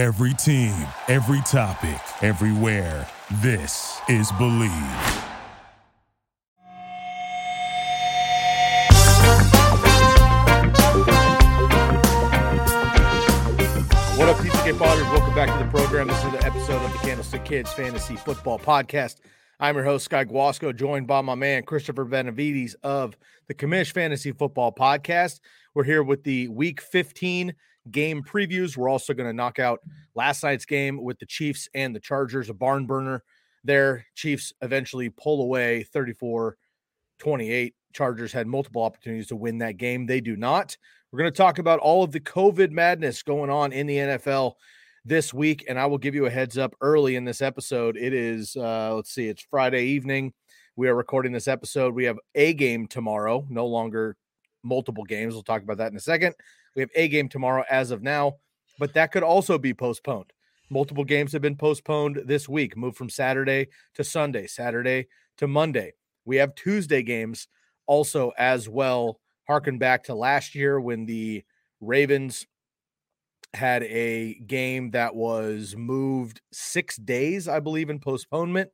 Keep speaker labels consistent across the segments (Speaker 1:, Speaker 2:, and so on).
Speaker 1: Every team, every topic, everywhere. This is Bleav.
Speaker 2: What up, PCK Fathers? Welcome back to the program. This is the episode of the Candlestick Kids Fantasy Football Podcast. I'm your host, Sky Guasco, joined by my man, Christopher Benevides of the Commish Fantasy Football Podcast. We're here with the Week 15 game previews. We're also going to knock out last night's game with the Chiefs and the Chargers, a barn burner there. Chiefs eventually pull away 34 28. Chargers had multiple opportunities to win that game. They do not. We're going to talk about all of the COVID madness going on in the NFL this week, and I will give you a heads up early in this episode. It is, uh, let's see, it's Friday evening. We are recording this episode. We have a game tomorrow, no longer multiple games. We'll talk about that in a second. We have a game tomorrow as of now, but that could also be postponed. Multiple games have been postponed this week, moved from Saturday to Sunday, Saturday to Monday. We have Tuesday games also as well harken back to last year when the Ravens had a game that was moved six days, I believe, in postponement.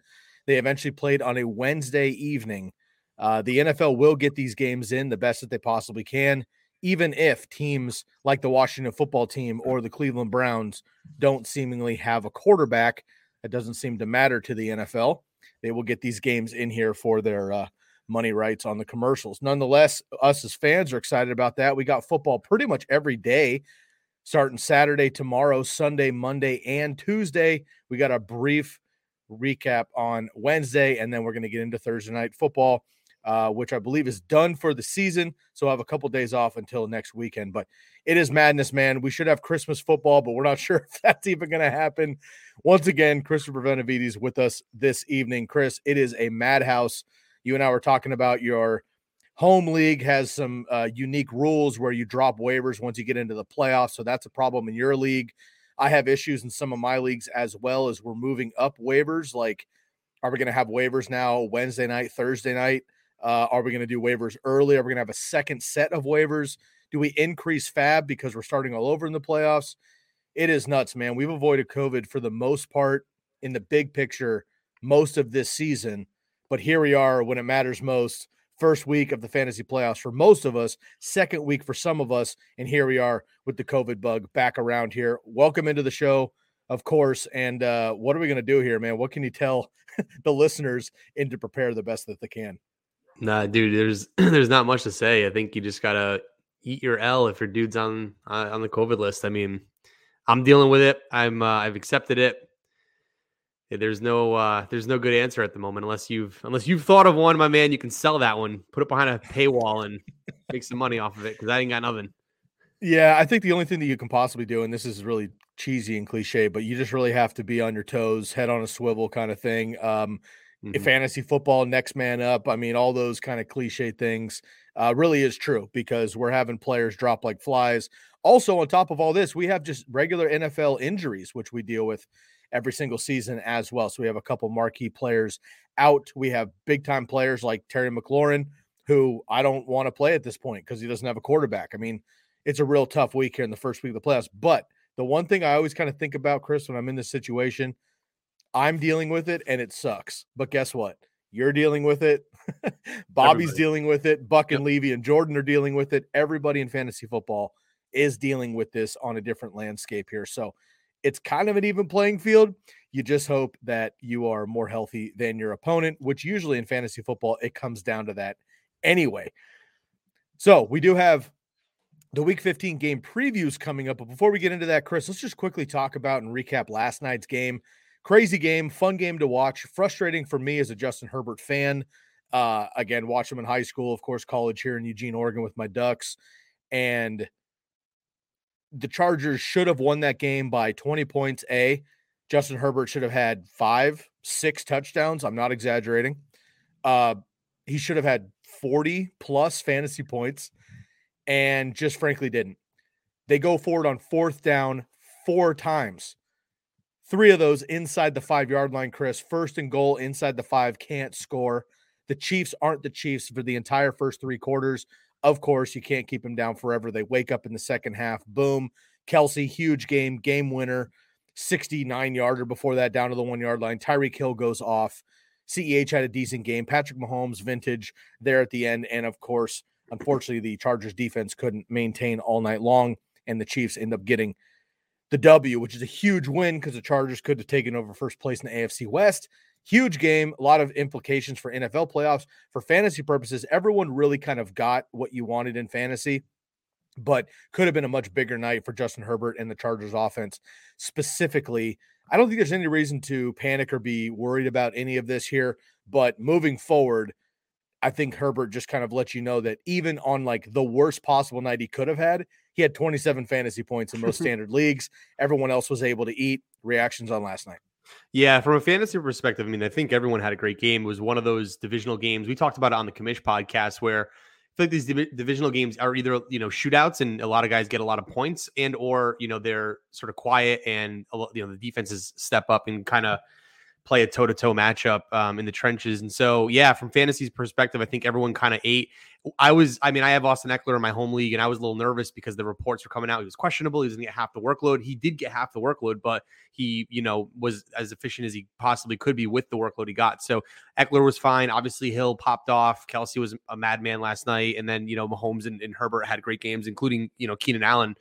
Speaker 2: They eventually played on a Wednesday evening. Uh, the NFL will get these games in the best that they possibly can, even if teams like the Washington football team or the Cleveland Browns don't seemingly have a quarterback. That doesn't seem to matter to the NFL. They will get these games in here for their uh, money rights on the commercials. Nonetheless, us as fans are excited about that. We got football pretty much every day, starting Saturday, tomorrow, Sunday, Monday, and Tuesday. We got a brief recap on Wednesday, and then we're going to get into Thursday night football. Uh, which I believe is done for the season. So I have a couple days off until next weekend. But it is madness, man. We should have Christmas football, but we're not sure if that's even going to happen. Once again, Christopher Benevides with us this evening. Chris, it is a madhouse you and I were talking about your home league has some uh, unique rules where you drop waivers once you get into the playoffs. So that's a problem in your league. I have issues in some of my leagues as well as we're moving up waivers. Like, are we going to have waivers now Wednesday night, Thursday night? Uh, are we going to do waivers early? Are we going to have a second set of waivers? Do we increase fab because we're starting all over in the playoffs? It is nuts, man. We've avoided COVID for the most part in the big picture most of this season. But here we are when it matters most. First week of the fantasy playoffs for most of us, second week for some of us. And here we are with the COVID bug back around here. Welcome into the show, of course. And uh, what are we going to do here, man? What can you tell the listeners in to prepare the best that they can?
Speaker 3: Nah, dude, there's there's not much to say. I think you just gotta eat your L if your dude's on uh, on the COVID list. I mean, I'm dealing with it. I'm uh, I've accepted it there's no uh, there's no good answer at the moment unless you've unless you've thought of one, my man. You can sell that one, put it behind a paywall, and make some money off of it because I ain't got nothing.
Speaker 2: Yeah, I think the only thing that you can possibly do, and this is really cheesy and cliche, but you just really have to be on your toes, head on a swivel kind of thing. Um, mm-hmm. Fantasy football, next man up. I mean, all those kind of cliche things uh, really is true because we're having players drop like flies. Also, on top of all this, we have just regular NFL injuries, which we deal with every single season as well. So we have a couple marquee players out. We have big time players like Terry McLaurin, who I don't want to play at this point because he doesn't have a quarterback. I mean, it's a real tough week here in the first week of the playoffs. But the one thing I always kind of think about, Chris, when I'm in this situation, I'm dealing with it and it sucks. But guess what? You're dealing with it. Bobby's Everybody. dealing with it. Buck and Levy and Jordan are dealing with it. Everybody in fantasy football is dealing with this on a different landscape here. So it's kind of an even playing field. You just hope that you are more healthy than your opponent, which usually in fantasy football, it comes down to that anyway. So we do have the week 15 game previews coming up. But before we get into that, Chris, let's just quickly talk about and recap last night's game. Crazy game, fun game to watch. Frustrating for me as a Justin Herbert fan. Uh, again, watch him in high school, of course, college here in Eugene, Oregon with my Ducks. And the Chargers should have won that game by 20 points. A, Justin Herbert should have had five, six touchdowns. I'm not exaggerating. Uh, he should have had 40 plus fantasy points and just frankly didn't. They go forward on fourth down four times. Three of those inside the five yard line, Chris. First and goal inside the five, can't score. The Chiefs aren't the Chiefs for the entire first three quarters. Of course, you can't keep them down forever. They wake up in the second half. Boom. Kelce, huge game, game winner. 69 yarder before that down to the one yard line. Tyreek Hill goes off. CEH had a decent game. Patrick Mahomes, vintage there at the end. And of course, unfortunately, the Chargers defense couldn't maintain all night long, and the Chiefs end up getting the W, which is a huge win because the Chargers could have taken over first place in the AFC West. Huge game, a lot of implications for NFL playoffs. For fantasy purposes, everyone really kind of got what you wanted in fantasy, but could have been a much bigger night for Justin Herbert and the Chargers offense specifically. I don't think there's any reason to panic or be worried about any of this here, but moving forward, I think Herbert just kind of lets you know that even on like the worst possible night he could have had, he had 27 fantasy points in most standard leagues. Everyone else was able to eat. Reactions on last night.
Speaker 3: Yeah, from a fantasy perspective, I mean, I think everyone had a great game. It was one of those divisional games. We talked about it on the commish podcast where I feel like these div- divisional games are either you know shootouts and a lot of guys get a lot of points, and or you know they're sort of quiet and you know the defenses step up and kind of play a toe to toe matchup um, in the trenches. And so, yeah, from fantasy's perspective, I think everyone kind of ate. I was, I mean, I have Austin Ekeler in my home league, and I was a little nervous because the reports were coming out. He was questionable. He was going to get half the workload. He did get half the workload, but he, you know, was as efficient as he possibly could be with the workload he got. So Ekeler was fine. Obviously, Hill popped off. Kelce was a madman last night. And then, you know, Mahomes and, and Herbert had great games, including, you know, Keenan Allen.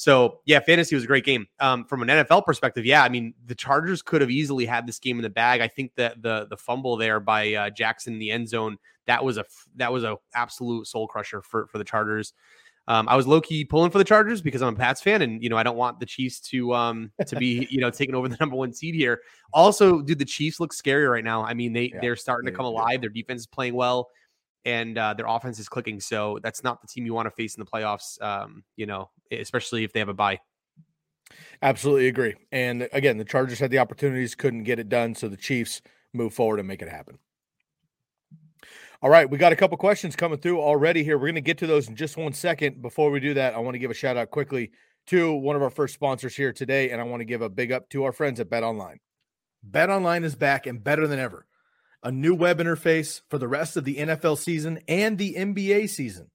Speaker 3: So yeah, fantasy was a great game. Um, from an NFL perspective, yeah, I mean the Chargers could have easily had this game in the bag. I think that the the fumble there by uh, Jackson in the end zone that was a that was a absolute soul crusher for for the Chargers. Um, I was low key pulling for the Chargers because I'm a Pats fan, and you know I don't want the Chiefs to um to be you know taking over the number one seed here. Also, dude, the Chiefs look scary right now. I mean they yeah, they're starting to come alive. Their defense is playing well and uh, their offense is clicking. So that's not the team you want to face in the playoffs. Um, you know, especially if they have a bye.
Speaker 2: Absolutely agree. And again, the Chargers had the opportunities, couldn't get it done, so the Chiefs move forward and make it happen. All right, we got a couple questions coming through already here. We're going to get to those in just one second. Before we do that, I want to give a shout out quickly to one of our first sponsors here today, and I want to give a big up to our friends at Bet Online. Bet Online is back and better than ever a new web interface for the rest of the NFL season and the NBA season.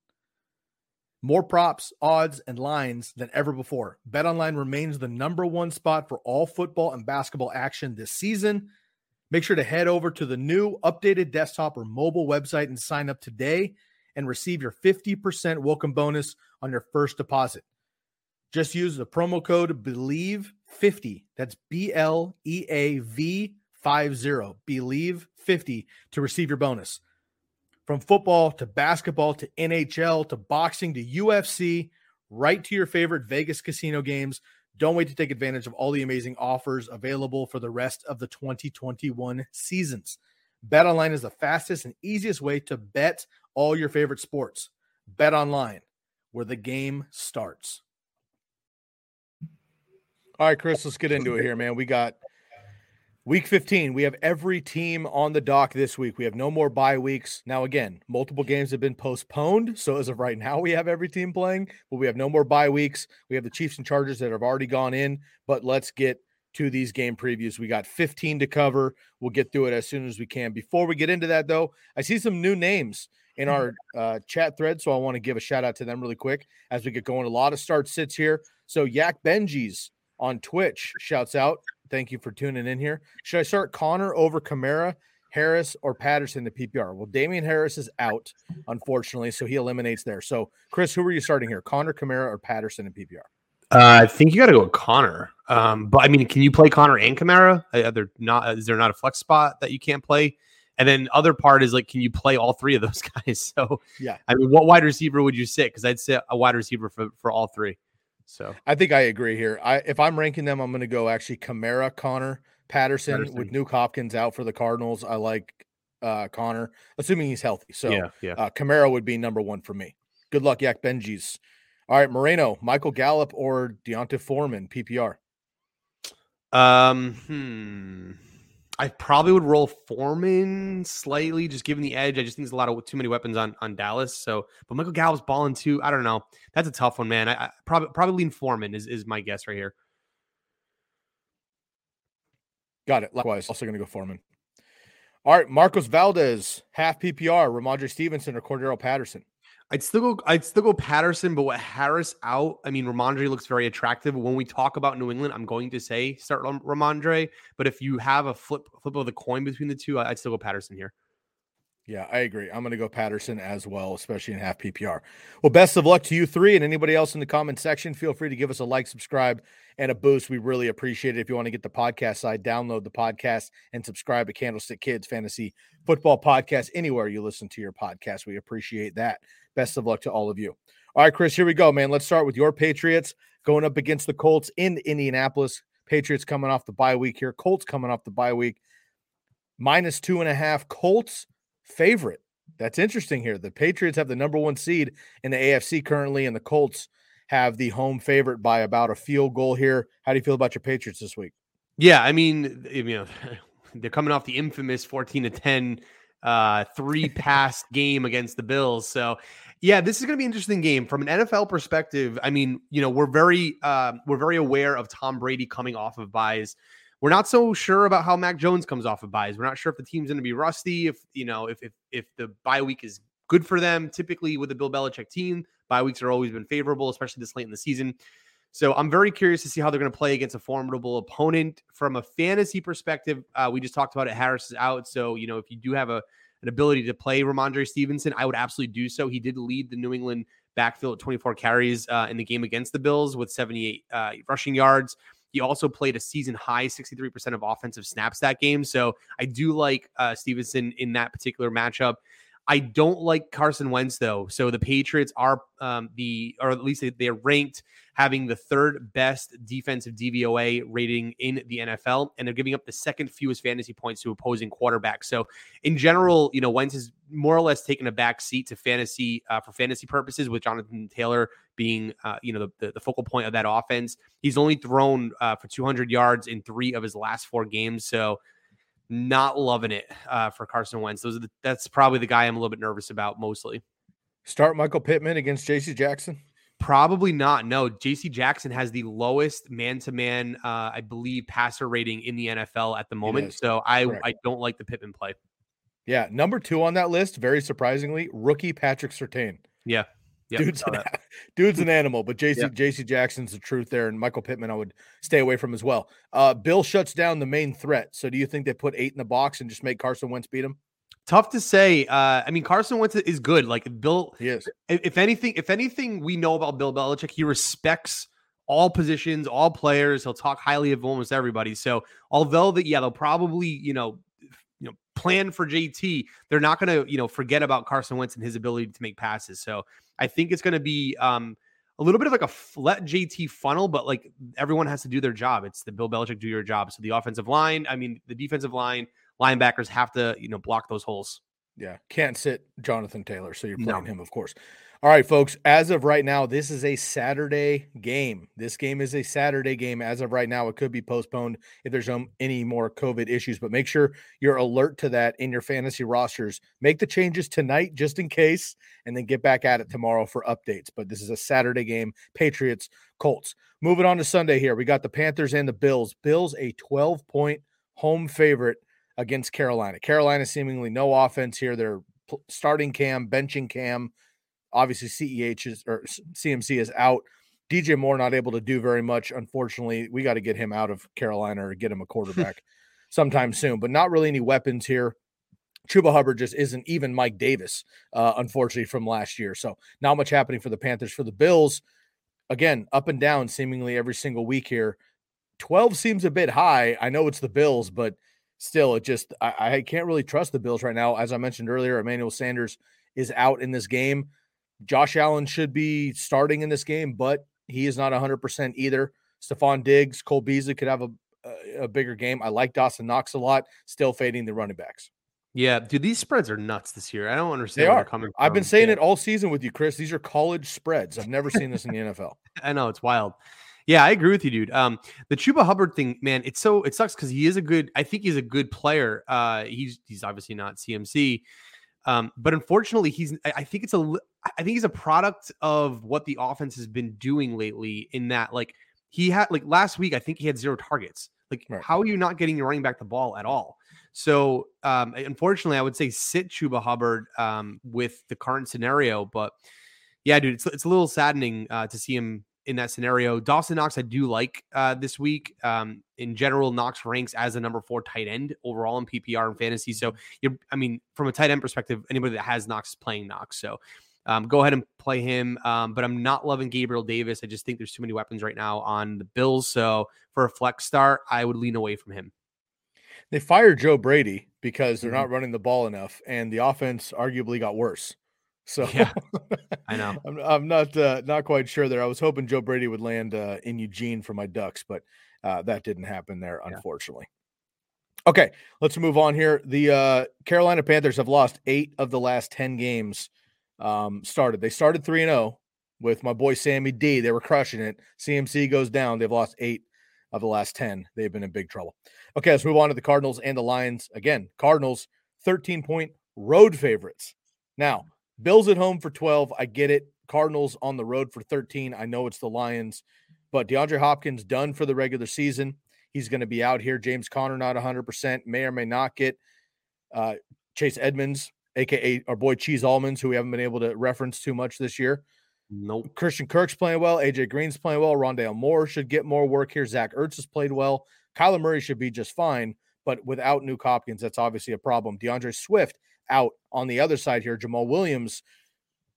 Speaker 2: More props, odds, and lines than ever before. BetOnline remains the number one spot for all football and basketball action this season. Make sure to head over to the new updated desktop or mobile website and sign up today and receive your 50% welcome bonus on your first deposit. Just use the promo code BLEAV50. That's B L E A V 50. Bleav 50 to receive your bonus. From football to basketball to NHL to boxing to UFC, right to your favorite Vegas casino games. Don't wait to take advantage of all the amazing offers available for the rest of the 2021 seasons. Bet online is the fastest and easiest way to bet all your favorite sports. Bet online, where the game starts. All right, Chris, let's get into it here, man. We got Week 15, we have every team on the dock this week. We have no more bye weeks. Now, again, multiple games have been postponed. So, as of right now, we have every team playing, but we have no more bye weeks. We have the Chiefs and Chargers that have already gone in. But let's get to these game previews. We got 15 to cover. We'll get through it as soon as we can. Before we get into that, though, I see some new names in our uh, chat thread. So, I want to give a shout out to them really quick as we get going. A lot of start sits here. So, Yak Benji's on Twitch shouts out Thank you for tuning in here. Should I start Conner over Kamara, Harris, or Patterson the PPR? Well, Damien Harris is out, unfortunately, so he eliminates there. So, Chris, who are you starting here? Conner, Kamara, or Patterson in PPR?
Speaker 3: Uh, I think you got to go with Conner. Um, but I mean, can you play Conner and Kamara? Are there not? Is there not a flex spot that you can't play? And then other part is like, can you play all three of those guys? So
Speaker 2: yeah,
Speaker 3: I mean, what wide receiver would you sit? Because I'd sit a wide receiver for for all three. So
Speaker 2: I think I agree here. I if I'm ranking them, I'm going to go actually Kamara, Conner, Patterson, Patterson, with Nuke Hopkins out for the Cardinals. I like uh Conner, assuming he's healthy. So
Speaker 3: yeah, yeah.
Speaker 2: Uh, would be number one for me. Good luck, Yak Benji's. All right, Moreno, Michael Gallup, or D'Onta Foreman, PPR.
Speaker 3: Um, hmm. I probably would roll Foreman slightly, just given the edge. I just think there's a lot of too many weapons on on Dallas. So, but Michael Gallup's balling too. I don't know. That's a tough one, man. I, I probably probably lean Foreman is is my guess right here.
Speaker 2: Got it. Likewise, also going to go Foreman. All right, Marcos Valdez, half PPR, Rhamondre Stevenson, or Cordarrelle Patterson.
Speaker 3: I'd still go. I'd still go Patterson, but with Harris out, I mean, Rhamondre looks very attractive. When we talk about New England, I'm going to say start Rhamondre. But if you have a flip flip of the coin between the two, I'd still go Patterson here.
Speaker 2: Yeah, I agree. I'm going to go Patterson as well, especially in half PPR. Well, best of luck to you three and anybody else in the comment section. Feel free to give us a like, subscribe, and a boost. We really appreciate it. If you want to get the podcast side, download the podcast and subscribe to Candlestick Kids Fantasy Football Podcast anywhere you listen to your podcast. We appreciate that. Best of luck to all of you. All right, Chris, here we go, man. Let's start with your Patriots going up against the Colts in Indianapolis. Patriots coming off the bye week here. Colts coming off the bye week. Minus two and a half. Colts favorite. That's interesting here. The Patriots have the number one seed in the AFC currently, and the Colts have the home favorite by about a field goal here. How do you feel about your Patriots this week?
Speaker 3: Yeah, I mean, you know, they're coming off the infamous 14 to 10 uh three pass game against the Bills. So, yeah, this is going to be an interesting game from an NFL perspective. I mean, you know, we're very uh, we're very aware of Tom Brady coming off of byes. We're not so sure about how Mac Jones comes off of byes. We're not sure if the team's going to be rusty. If you know, if if if the bye week is good for them. Typically, with the Bill Belichick team, bye weeks are always been favorable, especially this late in the season. So I'm very curious to see how they're going to play against a formidable opponent. From a fantasy perspective, uh, we just talked about it. Harris is out, so you know if you do have a an ability to play Rhamondre Stevenson, I would absolutely do so. He did lead the New England backfield at 24 carries uh, in the game against the Bills with 78 uh, rushing yards. He also played a season high 63% of offensive snaps that game. So I do like uh, Stevenson in that particular matchup. I don't like Carson Wentz though. So the Patriots are um, the, or at least they're ranked having the third best defensive DVOA rating in the NFL, and they're giving up the second fewest fantasy points to opposing quarterbacks. So in general, you know, Wentz has more or less taken a back seat to fantasy uh, for fantasy purposes, with Jonathan Taylor being, uh, you know, the, the, the, focal point of that offense. He's only thrown uh, for 200 yards in three of his last four games. So not loving it uh, for Carson Wentz. Those are the, that's probably the guy I'm a little bit nervous about mostly.
Speaker 2: Start Michael Pittman against J.C. Jackson.
Speaker 3: Probably not. No, J.C. Jackson has the lowest man-to-man, uh, I believe, passer rating in the NFL at the moment. So I Correct. I don't like the Pittman play.
Speaker 2: Yeah, number two on that list, very surprisingly, rookie Patrick Surtain.
Speaker 3: Yeah,
Speaker 2: Yep, dude's, an, dude's an animal, but JC yep. JC Jackson's the truth there, and Michael Pittman I would stay away from as well. Uh, Bill shuts down the main threat. So do you think they put eight in the box and just make Carson Wentz beat him?
Speaker 3: Tough to say. Uh, I mean, Carson Wentz is good. Like Bill,
Speaker 2: yes. is.
Speaker 3: If anything, if anything, we know about Bill Belichick, he respects all positions, all players. He'll talk highly of almost everybody. So although that, yeah, they'll probably you know you know plan for JT, they're not going to you know forget about Carson Wentz and his ability to make passes. So I think it's going to be um, a little bit of like a let JT funnel, but like everyone has to do their job. It's the Bill Belichick do your job. So the offensive line, I mean, the defensive line, linebackers have to, you know, block those holes.
Speaker 2: Yeah. Can't sit Jonathan Taylor. So you're playing no. him, of course. All right, folks. As of right now, this is a Saturday game. This game is a Saturday game. As of right now, it could be postponed if there's any more COVID issues, but make sure you're alert to that in your fantasy rosters. Make the changes tonight just in case, and then get back at it tomorrow for updates. But this is a Saturday game Patriots, Colts. Moving on to Sunday here. We got the Panthers and the Bills. Bills, a 12 point home favorite against Carolina. Carolina seemingly no offense here. They're starting Cam, benching Cam Obviously, CEH is or CMC is out. DJ Moore not able to do very much. Unfortunately, we got to get him out of Carolina or get him a quarterback sometime soon. But not really any weapons here. Chuba Hubbard just isn't even Mike Davis, uh, unfortunately, from last year. So not much happening for the Panthers. For the Bills, again, up and down seemingly every single week here. 12 seems a bit high. I know it's the Bills, but still, it just, I, I can't really trust the Bills right now. As I mentioned earlier, Emmanuel Sanders is out in this game. Josh Allen should be starting in this game, but he is not 100% either. Stefon Diggs, Cole Beasley could have a, a, a bigger game. I like Dawson Knox a lot, still fading the running backs.
Speaker 3: Yeah, dude, these spreads are nuts this year. I don't understand. They are coming.
Speaker 2: From. I've been saying yeah. it all season with you, Chris. These are college spreads. I've never seen this in the NFL.
Speaker 3: I know it's wild. Yeah, I agree with you, dude. Um, the Chuba Hubbard thing, man, it's so it sucks because he is a good. I think he's a good player. Uh, he's he's obviously not CMC, um, but unfortunately, he's. I think it's a. I think he's a product of what the offense has been doing lately. In that, like he had like last week, I think he had zero targets. Like,
Speaker 2: Right.
Speaker 3: how are you not getting your running back the ball at all? So, um, unfortunately, I would say sit Chuba Hubbard um, with the current scenario. But yeah, dude, it's, it's a little saddening uh, to see him in that scenario. Dawson Knox, I do like uh, this week. Um, in general, Knox ranks as a number four tight end overall in PPR and fantasy. So, you're, I mean, from a tight end perspective, anybody that has Knox is playing Knox. So, um, go ahead and play him. Um, but I'm not loving Gabriel Davis. I just think there's too many weapons right now on the Bills. So for a flex start, I would lean away from him.
Speaker 2: They fired Joe Brady because they're
Speaker 3: Mhm.
Speaker 2: not running the ball enough, and the offense arguably got worse. So
Speaker 3: Yeah, I know.
Speaker 2: I'm, I'm not uh, not quite sure there. I was hoping Joe Brady would land uh, in Eugene for my Ducks, but uh, that didn't happen there,
Speaker 3: Yeah.
Speaker 2: unfortunately. Okay, let's move on here. The uh, Carolina Panthers have lost eight of the last ten games. Um, started they started three and zero with my boy Sammy D. They were crushing it. CMC goes down. They've lost eight of the last ten. They've been in big trouble. Okay, let's move on to the Cardinals and the Lions. Again, Cardinals 13 point road favorites. Now, Bills at home for 12. I get it. Cardinals on the road for 13. I know it's the Lions, but DeAndre Hopkins done for the regular season. He's going to be out here. James Conner not 100%, may or may not get uh, Chase Edmonds, aka our boy Cheese Almonds, who we haven't been able to reference too much this year.
Speaker 3: Nope.
Speaker 2: Christian Kirk's playing well. AJ Green's playing well. Rondale Moore should get more work here. Zach Ertz has played well. Kyler Murray should be just fine, but without Nuke Hopkins, that's obviously a problem. DeAndre Swift out on the other side here. Jamaal Williams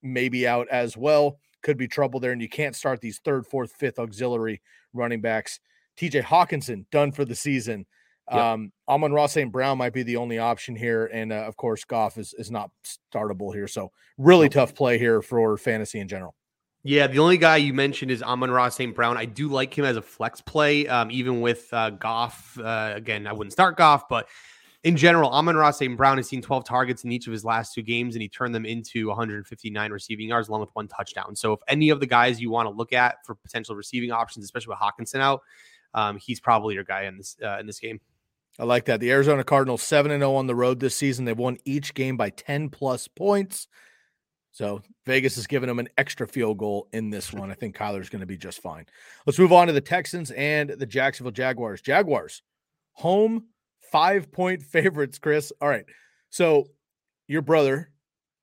Speaker 2: maybe out as well. Could be trouble there, and you can't start these third, fourth, fifth auxiliary running backs. TJ Hockenson done for the season.
Speaker 3: Yep.
Speaker 2: Um, Amon-Ra St. Brown might be the only option here, and uh, of course, Goff is is not startable here. So really tough play here for fantasy in general.
Speaker 3: Yeah, the only guy you mentioned is Amon-Ra St. Brown. I do like him as a flex play, um, even with uh, Goff. Uh, again, I wouldn't start Goff, but in general, Amon-Ra St. Brown has seen 12 targets in each of his last two games, and he turned them into 159 receiving yards along with one touchdown. So, if any of the guys you want to look at for potential receiving options, especially with Hockenson out, um, he's probably your guy in this uh, in this game.
Speaker 2: I like that. The Arizona Cardinals 7 and 0 on the road this season. They've won each game by 10 plus points. So Vegas has given them an extra field goal in this one. I think Kyler's going to be just fine. Let's move on to the Texans and the Jacksonville Jaguars. Jaguars, home five point favorites, Chris. All right. So your brother,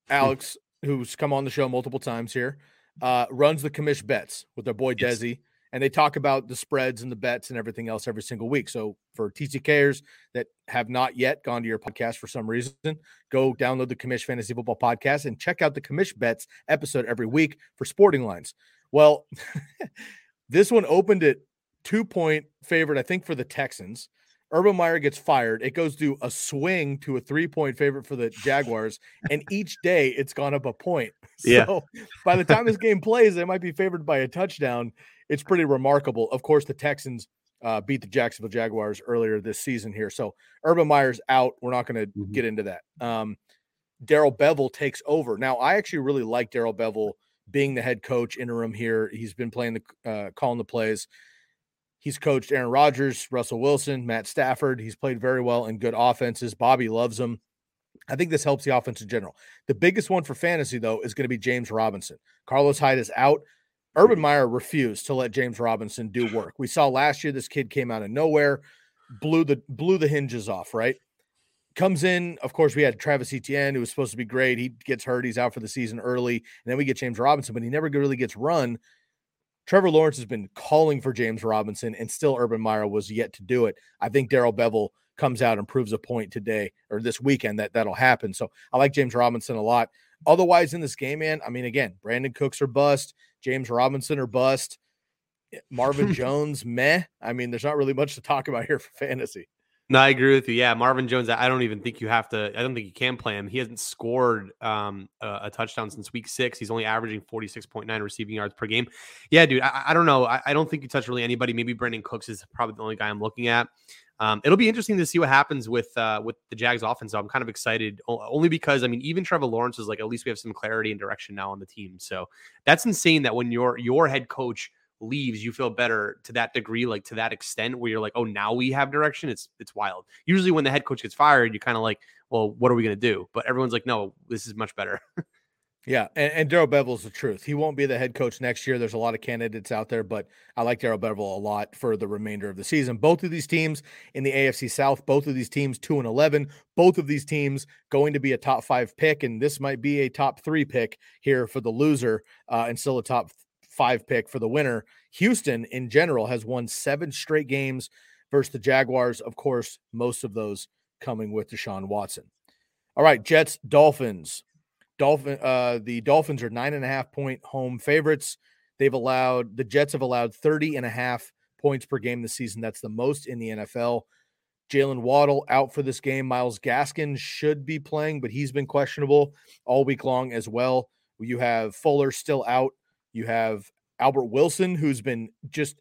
Speaker 2: Alex, who's come on the show multiple times here, uh, runs the commish bets with their boy
Speaker 3: Yes.
Speaker 2: Desi and they talk about the spreads and the bets and everything else every single week. So for TCKers that have not yet gone to your podcast for some reason, go download the Commish Fantasy Football Podcast and check out the Commish Bets episode every week for sporting lines. Well, this one opened at two point favorite, I think, for the Texans. Urban Meyer gets fired. It goes to a swing to a three point favorite for the Jaguars. and each day it's gone up a point.
Speaker 3: Yeah.
Speaker 2: So by the time this game plays, they might be favored by a touchdown. It's pretty remarkable. Of course, the Texans uh, beat the Jacksonville Jaguars earlier this season here. So Urban Meyer's out. We're not going to
Speaker 3: Mhm.
Speaker 2: get into that. Um, Darrell Bevell takes over. Now, I actually really like Darrell Bevell being the head coach interim here. He's been playing the uh, calling the plays. He's coached Aaron Rodgers, Russell Wilson, Matt Stafford. He's played very well in good offenses. Bobby loves him. I think this helps the offense in general. The biggest one for fantasy, though, is going to be James Robinson. Carlos Hyde is out. Urban Meyer refused to let James Robinson do work. We saw last year this kid came out of nowhere, blew the blew the hinges off, right? Comes in, of course, we had Travis Etienne, who was supposed to be great. He gets hurt, he's out for the season early. And then we get James Robinson, but he never really gets run. Trevor Lawrence has been calling for James Robinson, and still Urban Meyer was yet to do it. I think Darrell Bevell comes out and proves a point today or this weekend that that'll happen. So I like James Robinson a lot. Otherwise, in this game, man, I mean, again, Brandin Cooks are bust, James Robinson are bust, Eh, Marvin Jones, meh. I mean, there's not really much to talk about here for fantasy.
Speaker 3: No, I agree with you. Yeah, Marvin Jones. I don't even think you have to. I don't think you can play him. He hasn't scored um, a, a touchdown since week six. He's only averaging forty six point nine receiving yards per game. Yeah, dude. I, I don't know. I, I don't think you touch really anybody. Maybe Brandin Cooks is probably the only guy I'm looking at. Um, it'll be interesting to see what happens with uh, with the Jags offense. So I'm kind of excited, only because I mean, even Trevor Lawrence is like at least we have some clarity and direction now on the team. So that's insane that when your your head coach leaves, you feel better to that degree, like to that extent, where you're like, oh, now we have direction. It's it's wild. Usually, when the head coach gets fired, you're kind of like, well, what are we gonna do? But everyone's like, no, this is much better.
Speaker 2: Yeah, and, and Darrell Bevell's the truth. He won't be the head coach next year. There's a lot of candidates out there, but I like Darrell Bevell a lot for the remainder of the season. Both of these teams in the AFC South, both of these teams two and eleven, both of these teams going to be a top five pick, and this might be a top three pick here for the loser, uh, and still a top five pick for the winner. Houston, in general, has won seven straight games versus the Jaguars. Of course, most of those coming with Deshaun Watson. All right, Jets, Dolphins. Dolphin, uh, the Dolphins are nine and a half point home favorites. They've allowed the Jets have allowed 30 and a half points per game this season. That's the most in the NFL. Jaylen Waddle out for this game. Myles Gaskin should be playing, but he's been questionable all week long as well. You have Fuller still out. You have Albert Wilson, who's been just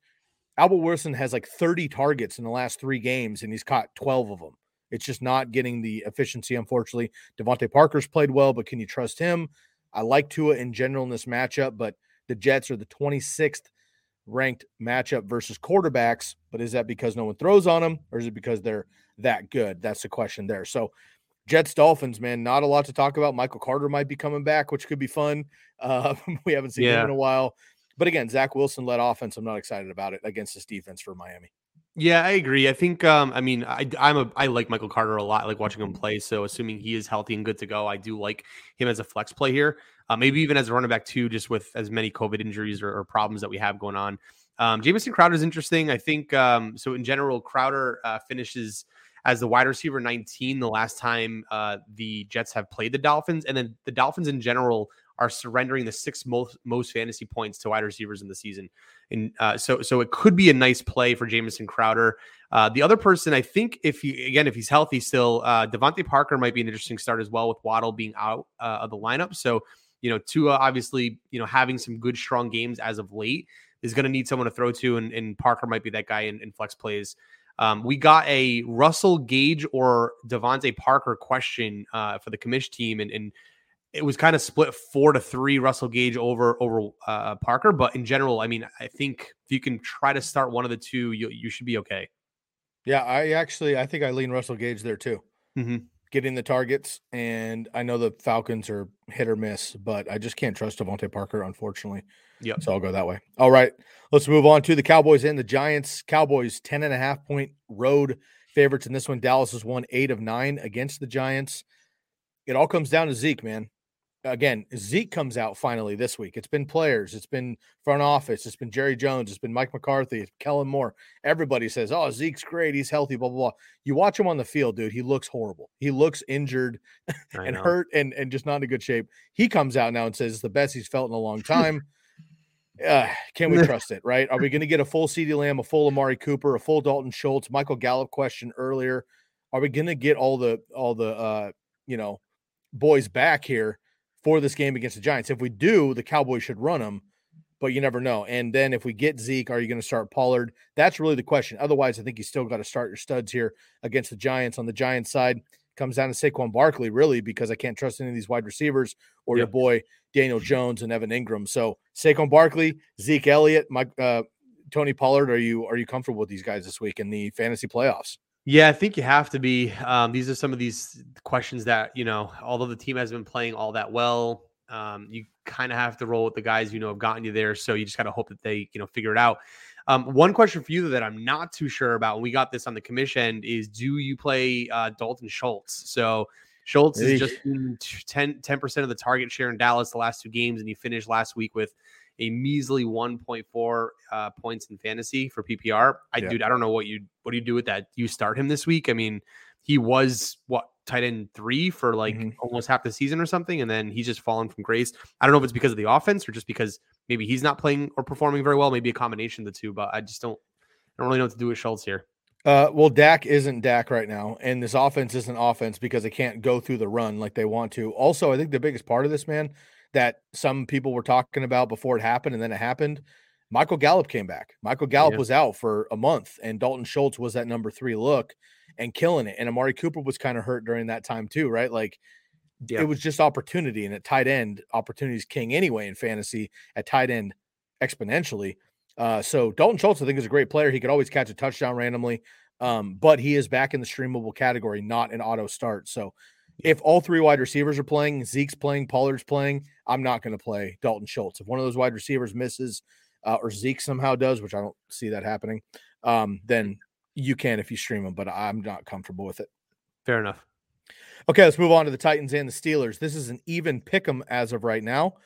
Speaker 2: Albert Wilson has like 30 targets in the last three games, and he's caught 12 of them. It's just not getting the efficiency, unfortunately. DeVante Parker's played well, but can you trust him? I like Tua in general in this matchup, but the Jets are the 26th ranked matchup versus quarterbacks. But is that because no one throws on them, or is it because they're that good? That's the question there. So, Jets Dolphins, man, not a lot to talk about. Michael Carter might be coming back, which could be fun. Uh, we haven't seen yeah. him in a while. But again, Zach Wilson led offense. I'm not excited about it against this defense for Miami.
Speaker 3: Yeah, I agree. I think um, I mean I I'm a I like Michael Carter a lot. I like watching him play. So assuming he is healthy and good to go, I do like him as a flex play here. Uh, maybe even as a running back too, just with as many COVID injuries or, or problems that we have going on. Um, Jamison Crowder is interesting. I think um, so. In general, Crowder uh, finishes as the wide receiver 19 the last time uh, the Jets have played the Dolphins, and then the Dolphins in general are surrendering the six most most fantasy points to wide receivers in the season. And uh, so so it could be a nice play for Jamison Crowder. Uh, the other person, I think, if he again if he's healthy still, uh, DeVante Parker might be an interesting start as well with Waddle being out uh, of the lineup. So you know Tua obviously you know having some good strong games as of late is going to need someone to throw to, and, and Parker might be that guy in, in flex plays. Um, we got a Russell Gage or DeVante Parker question uh, for the commish team, and, and it was kind of split four to three Russell Gage over over uh, Parker. But in general, I mean, I think if you can try to start one of the two, you you should be okay.
Speaker 2: Yeah, I actually I think I lean Russell Gage there too.
Speaker 3: Mm-hmm.
Speaker 2: Getting the targets, and I know the Falcons are hit or miss, but I just can't trust DeVante Parker, unfortunately.
Speaker 3: Yeah,
Speaker 2: so I'll go that way. All right, let's move on to the Cowboys and the Giants. Cowboys ten and a half point road favorites in this one. Dallas has won eight of nine against the Giants. It all comes down to Zeke, man again, Zeke comes out finally this week. It's been players, it's been front office, it's been Jerry Jones, it's been Mike McCarthy, it's Kellen Moore. Everybody says, "Oh, Zeke's great. He's healthy." Blah blah blah. You watch him on the field, dude. He looks horrible. He looks injured and hurt and and just not in a good shape. He comes out now and says it's the best he's felt in a long time. Uh, can we trust it? Right? Are we going to get a full CeeDee Lamb, a full Amari Cooper, a full Dalton Schultz? Michael Gallup question earlier. Are we going to get all the all the uh you know boys back here? For this game against the Giants. If we do, the Cowboys should run them, but you never know. And then if we get Zeke, are you going to start Pollard? That's really the question. Otherwise, I think you still got to start your studs here against the Giants. On the Giants side, comes down to Saquon Barkley, really, because I can't trust any of these wide receivers or yep. your boy Daniel Jones and Evan Engram. So Saquon Barkley, Zeke Elliott, Mike, uh, Tony Pollard. Are you are you comfortable with these guys this week in the fantasy playoffs?
Speaker 3: Yeah, I think you have to be. Um, these are some of these questions that you know, although the team has been playing all that well, um, you kind of have to roll with the guys you know have gotten you there. So you just got to hope that they you know figure it out. Um, one question for you that I'm not too sure about, and we got this on the commission, is do you play uh, Dalton Schultz? So Schultz is just 10 percent of the target share in Dallas the last two games, and he finished last week with a measly 1.4 uh, points in fantasy for PPR. I yeah. dude, I don't know what you what do you do with that? You start him this week? I mean, he was what tight end three for like mm-hmm. almost half the season or something, and then he's just fallen from grace. I don't know if it's because of the offense or just because maybe he's not playing or performing very well. Maybe a combination of the two, but I just don't I don't really know what to do with Schultz here.
Speaker 2: Uh, well, Dak isn't Dak right now, and this offense isn't offense because they can't go through the run like they want to. Also, I think the biggest part of this, man, that some people were talking about before it happened and then it happened. Michael Gallup came back. Michael Gallup yeah. was out for a month, and Dalton Schultz was that number three look and killing it. And Amari Cooper was kind of hurt during that time too, right? Like yeah. it was just opportunity, and at tight end, opportunities king anyway in fantasy. At tight end, exponentially. Uh, so Dalton Schultz, I think, is a great player. He could always catch a touchdown randomly, um, but he is back in the streamable category, not an auto start. So If all three wide receivers are playing, Zeke's playing, Pollard's playing, I'm not going to play Dalton Schultz. If one of those wide receivers misses, uh, or Zeke somehow does, which I don't see that happening, um, then you can if you stream them. But I'm not comfortable with it.
Speaker 3: Fair enough.
Speaker 2: Okay, let's move on to the Titans and the Steelers. This is an even pick 'em as of right now.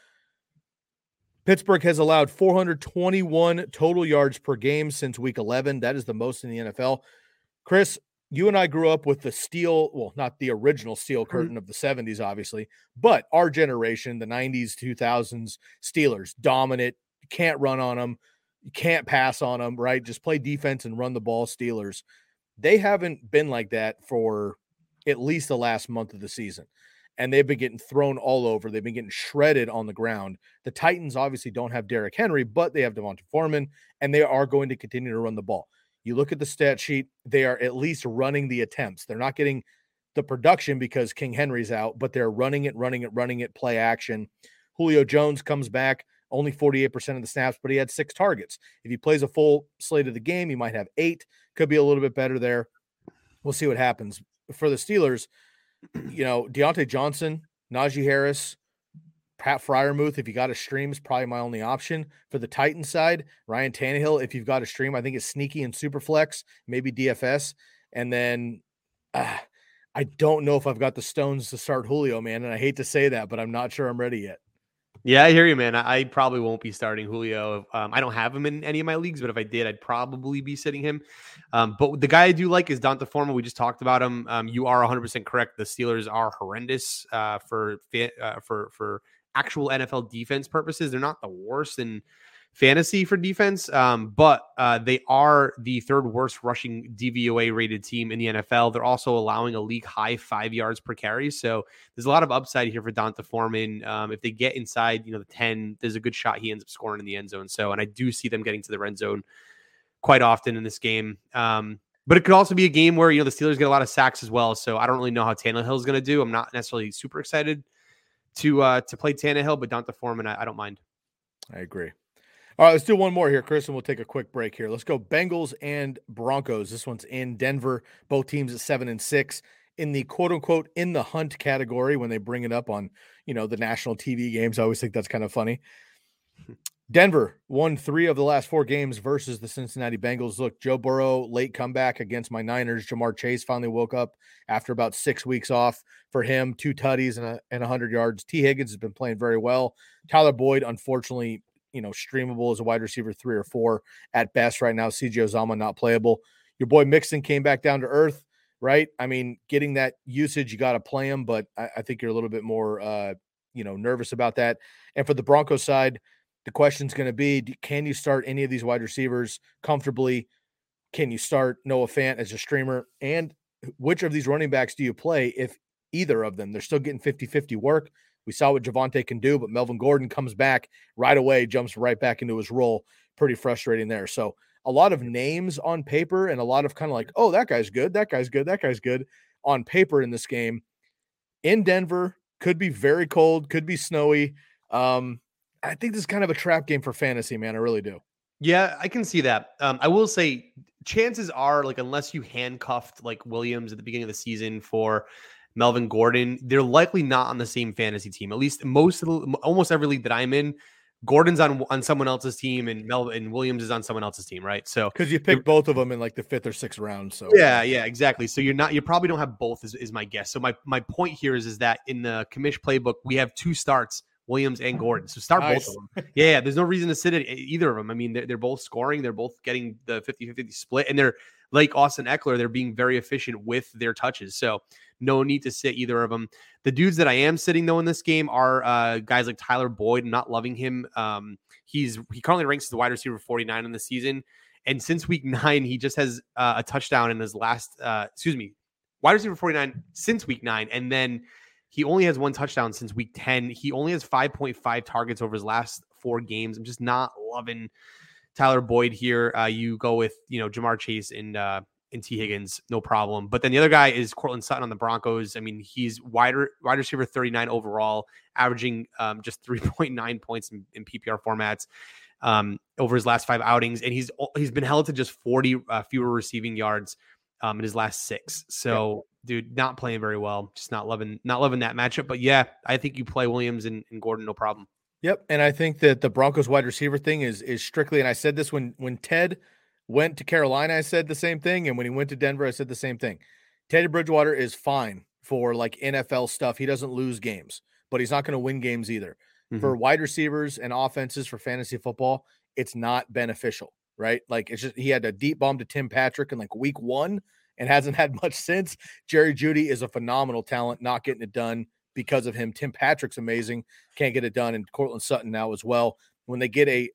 Speaker 2: Pittsburgh has allowed 421 total yards per game since week 11. That is the most in the NFL. Chris, you and I grew up with the steel, well, not the original steel
Speaker 3: Mm-hmm.
Speaker 2: curtain of the 70s, obviously, but our generation, the 90s, 2000s Steelers, dominant. You can't run on them. You can't pass on them, right? Just play defense and run the ball, Steelers. They haven't been like that for at least the last month of the season. And they've been getting thrown all over. They've been getting shredded on the ground. The Titans obviously don't have Derrick Henry, but they have Devonta Foreman, and they are going to continue to run the ball. You look at the stat sheet, they are at least running the attempts. They're not getting the production because King Henry's out, but they're running it, running it, running it, play action. Julio Jones comes back, only 48% of the snaps, but he had six targets. If he plays a full slate of the game, he might have eight. Could be a little bit better there. We'll see what happens. For the Steelers, you know, Diontae Johnson, Najee Harris, Pat Freiermuth, if you got a stream, is probably my only option. For the Titan side, Ryan Tannehill, if you've got a stream, I think it's sneaky and super flex, maybe DFS. And then uh, I don't know if I've got the stones to start Julio, man. And I hate to say that, but I'm not sure I'm ready yet.
Speaker 3: Yeah, I hear you, man. I, probably won't be starting Julio. Um, I don't have him in any of my leagues, but if I did, I'd probably be sitting him. Um, but the guy I do like is D'Onta Foreman. We just talked about him. Um, you are 100 percent correct. The Steelers are horrendous uh, for uh, for for actual NFL defense purposes. They're not the worst in fantasy for defense, um, but uh, they are the third worst rushing DVOA rated team in the NFL. They're also allowing a league high five yards per carry. So there's a lot of upside here for D'Onta Foreman. Um, if they get inside, you know, the 10, there's a good shot he ends up scoring in the end zone. So, and I do see them getting to the red zone quite often in this game. Um, but it could also be a game where, you know, the Steelers get a lot of sacks as well. So I don't really know how Tannehill is going to do. I'm not necessarily super excited to uh, to play Tannehill, but D'Onta Foreman, I, I don't mind.
Speaker 2: I agree. All right, let's do one more here, Chris, and we'll take a quick break here. Let's go Bengals and Broncos. This one's in Denver. Both teams at seven and six in the quote unquote in the hunt category when they bring it up on you know the national TV games. I always think that's kind of funny. Denver won three of the last four games versus the Cincinnati Bengals. Look, Joe Burrow late comeback against my Niners. Ja'Marr Chase finally woke up after about six weeks off for him. Two tutties and a, and 100 yards. Tee Higgins has been playing very well. Tyler Boyd, unfortunately, you know, streamable as a wide receiver three or four at best right now. CJ Uzomah not playable. Your boy Mixon came back down to earth, right? I mean, getting that usage, you got to play him, but I, I think you're a little bit more, uh, you know, nervous about that. And for the Broncos side, the question's going to be can you start any of these wide receivers comfortably? Can you start Noah Fant as a streamer? And which of these running backs do you play if either of them? They're still getting 50 50 work. We saw what Javonte can do, but Melvin Gordon comes back right away, jumps right back into his role. Pretty frustrating there. So, a lot of names on paper and a lot of kind of like, oh, that guy's good, that guy's good, that guy's good on paper in this game. In Denver, could be very cold, could be snowy. Um, I think this is kind of a trap game for fantasy, man. I really do.
Speaker 3: Yeah, I can see that. Um, I will say, chances are, like, unless you handcuffed like Williams at the beginning of the season for Melvin Gordon, they're likely not on the same fantasy team. At least most of the, almost every league that I'm in, Gordon's on on someone else's team, and Mel and Williams is on someone else's team, right? So
Speaker 2: because you pick both of them in like the fifth or sixth round. So
Speaker 3: yeah, yeah, exactly. So you're not, you probably don't have both, is, is my guess. So my my point here is is that in the commish playbook we have two starts. Williams and Gordon. So start
Speaker 2: Nice.
Speaker 3: both of them. Yeah, yeah, there's no reason to sit at either of them. I mean, they're, they're both scoring. They're both getting the 50 50 split. And they're like Austin Ekeler, they're being very efficient with their touches. So no need to sit either of them. The dudes that I am sitting though in this game are uh, guys like Tyler Boyd. I'm not loving him. Um, he's he currently ranks as the wide receiver 49 in the season. And since week nine, he just has uh, a touchdown in his last, uh, excuse me, wide receiver 49 since week nine. And then he only has one touchdown since week 10. He only has 5.5 targets over his last four games. I'm just not loving Tyler Boyd here. Uh, you go with, you know, Ja'Marr Chase and, uh, and Tee Higgins, no problem. But then the other guy is Courtland Sutton on the Broncos. I mean, he's wider, wide receiver 39 overall, averaging um, just 3.9 points in, in PPR formats um, over his last five outings, and he's he's been held to just 40 uh, fewer receiving yards um, in his last six. So dude, not playing very well. Just not loving not loving that matchup. But yeah, I think you play Williams and, and Gordon, no problem.
Speaker 2: Yep, and I think that the Broncos wide receiver thing is is strictly. And I said this when when Ted went to Carolina, I said the same thing, and when he went to Denver, I said the same thing. Teddy Bridgewater is fine for like NFL stuff. He doesn't lose games, but he's not going to win games either. Mm-hmm. For wide receivers and offenses for fantasy football, it's not beneficial, right? Like it's just he had a deep bomb to Tim Patrick in like week one and hasn't had much since. Jerry Jeudy is a phenomenal talent, not getting it done because of him. Tim Patrick's amazing, can't get it done, and Courtland Sutton now as well. When they get a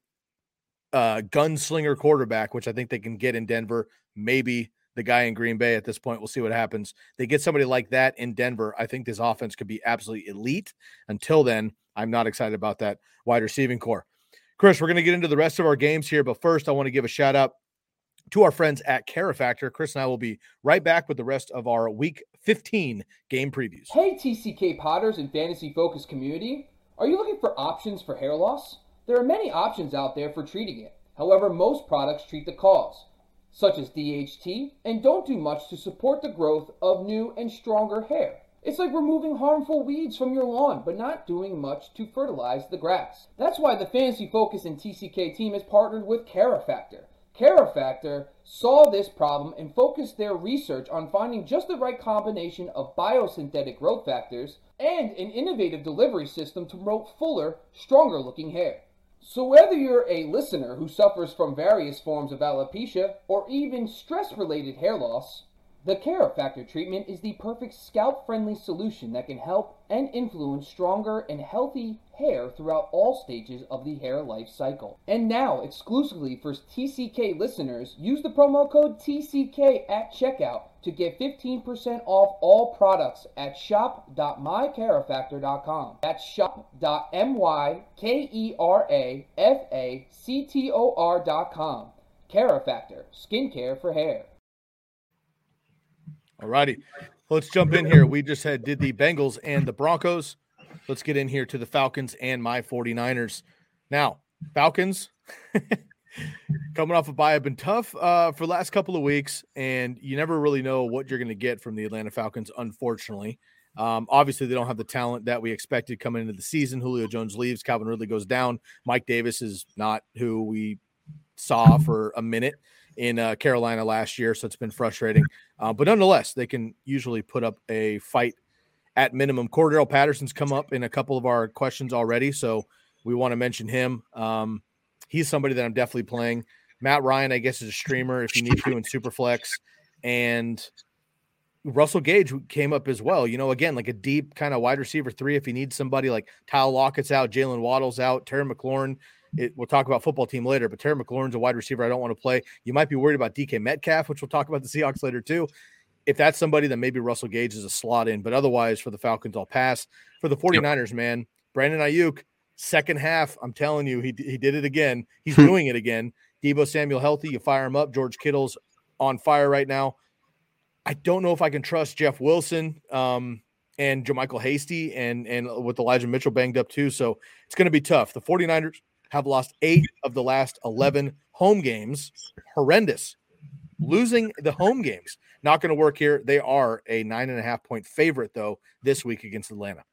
Speaker 2: uh, gunslinger quarterback, which I think they can get in Denver, maybe the guy in Green Bay at this point. We'll see what happens. They get somebody like that in Denver. I think this offense could be absolutely elite. Until then, I'm not excited about that wide receiving core. Chris, we're going to get into the rest of our games here, but first, I want to give a shout out to our friends at Kerafactor. Chris and I will be right back with the rest of our week 15 game previews.
Speaker 4: Hey, TCK Potters and Fantasy Focus community. Are you looking for options for hair loss? There are many options out there for treating it. However, most products treat the cause, such as DHT, and don't do much to support the growth of new and stronger hair. It's like removing harmful weeds from your lawn, but not doing much to fertilize the grass. That's why the Fantasy Focus and TCK team has partnered with Kerafactor Kerafactor saw this problem and focused their research on finding just the right combination of biosynthetic growth factors and an innovative delivery system to promote fuller, stronger looking hair. So, whether you're a listener who suffers from various forms of alopecia or even stress related hair loss, the Kerafactor treatment is the perfect scalp friendly solution that can help and influence stronger and healthy hair throughout all stages of the hair life cycle. And now, exclusively for TCK listeners, use the promo code TCK at checkout to get 15% off all products at shop.mykerafactor.com. That's shop.mykerafactor.com. Kerafactor, skincare for hair.
Speaker 2: All righty. Let's jump in here. We just had did the Bengals and the Broncos. Let's get in here to the Falcons and my 49ers. Now, Falcons coming off a bye have been tough uh, for the last couple of weeks, and you never really know what you're going to get from the Atlanta Falcons, unfortunately. Um, obviously, they don't have the talent that we expected coming into the season. Julio Jones leaves, Calvin Ridley goes down. Mike Davis is not who we saw for a minute in uh, Carolina last year, so it's been frustrating. Uh, but nonetheless, they can usually put up a fight at minimum. Cordarrelle Patterson's come up in a couple of our questions already, so we want to mention him. Um, he's somebody that I'm definitely playing. Matt Ryan, I guess, is a streamer if you need to in Superflex, and Russell Gage came up as well. You know, again, like a deep kind of wide receiver three. If you need somebody like Tyler Lockett's out, Jaylen Waddle's out, Terry McLaurin it, we'll talk about football team later, but Terry McLaurin's a wide receiver I don't want to play. You might be worried about DK Metcalf, which we'll talk about the Seahawks later too. If that's somebody, then maybe Russell Gage is a slot in. But otherwise, for the Falcons, I'll pass. For the 49ers, yep. man, Brandon Aiyuk, second half, I'm telling you, he, he did it again. He's hmm. doing it again. Deebo Samuel healthy, you fire him up. George Kittle's on fire right now. I don't know if I can trust Jeff Wilson um, and JaMycal Hasty and and with Elijah Mitchell banged up too. So it's going to be tough. The 49ers have lost eight of the last 11 home games. Horrendous. Losing the home games. Not going to work here. They are a nine and a half point favorite, though, this week against Atlanta.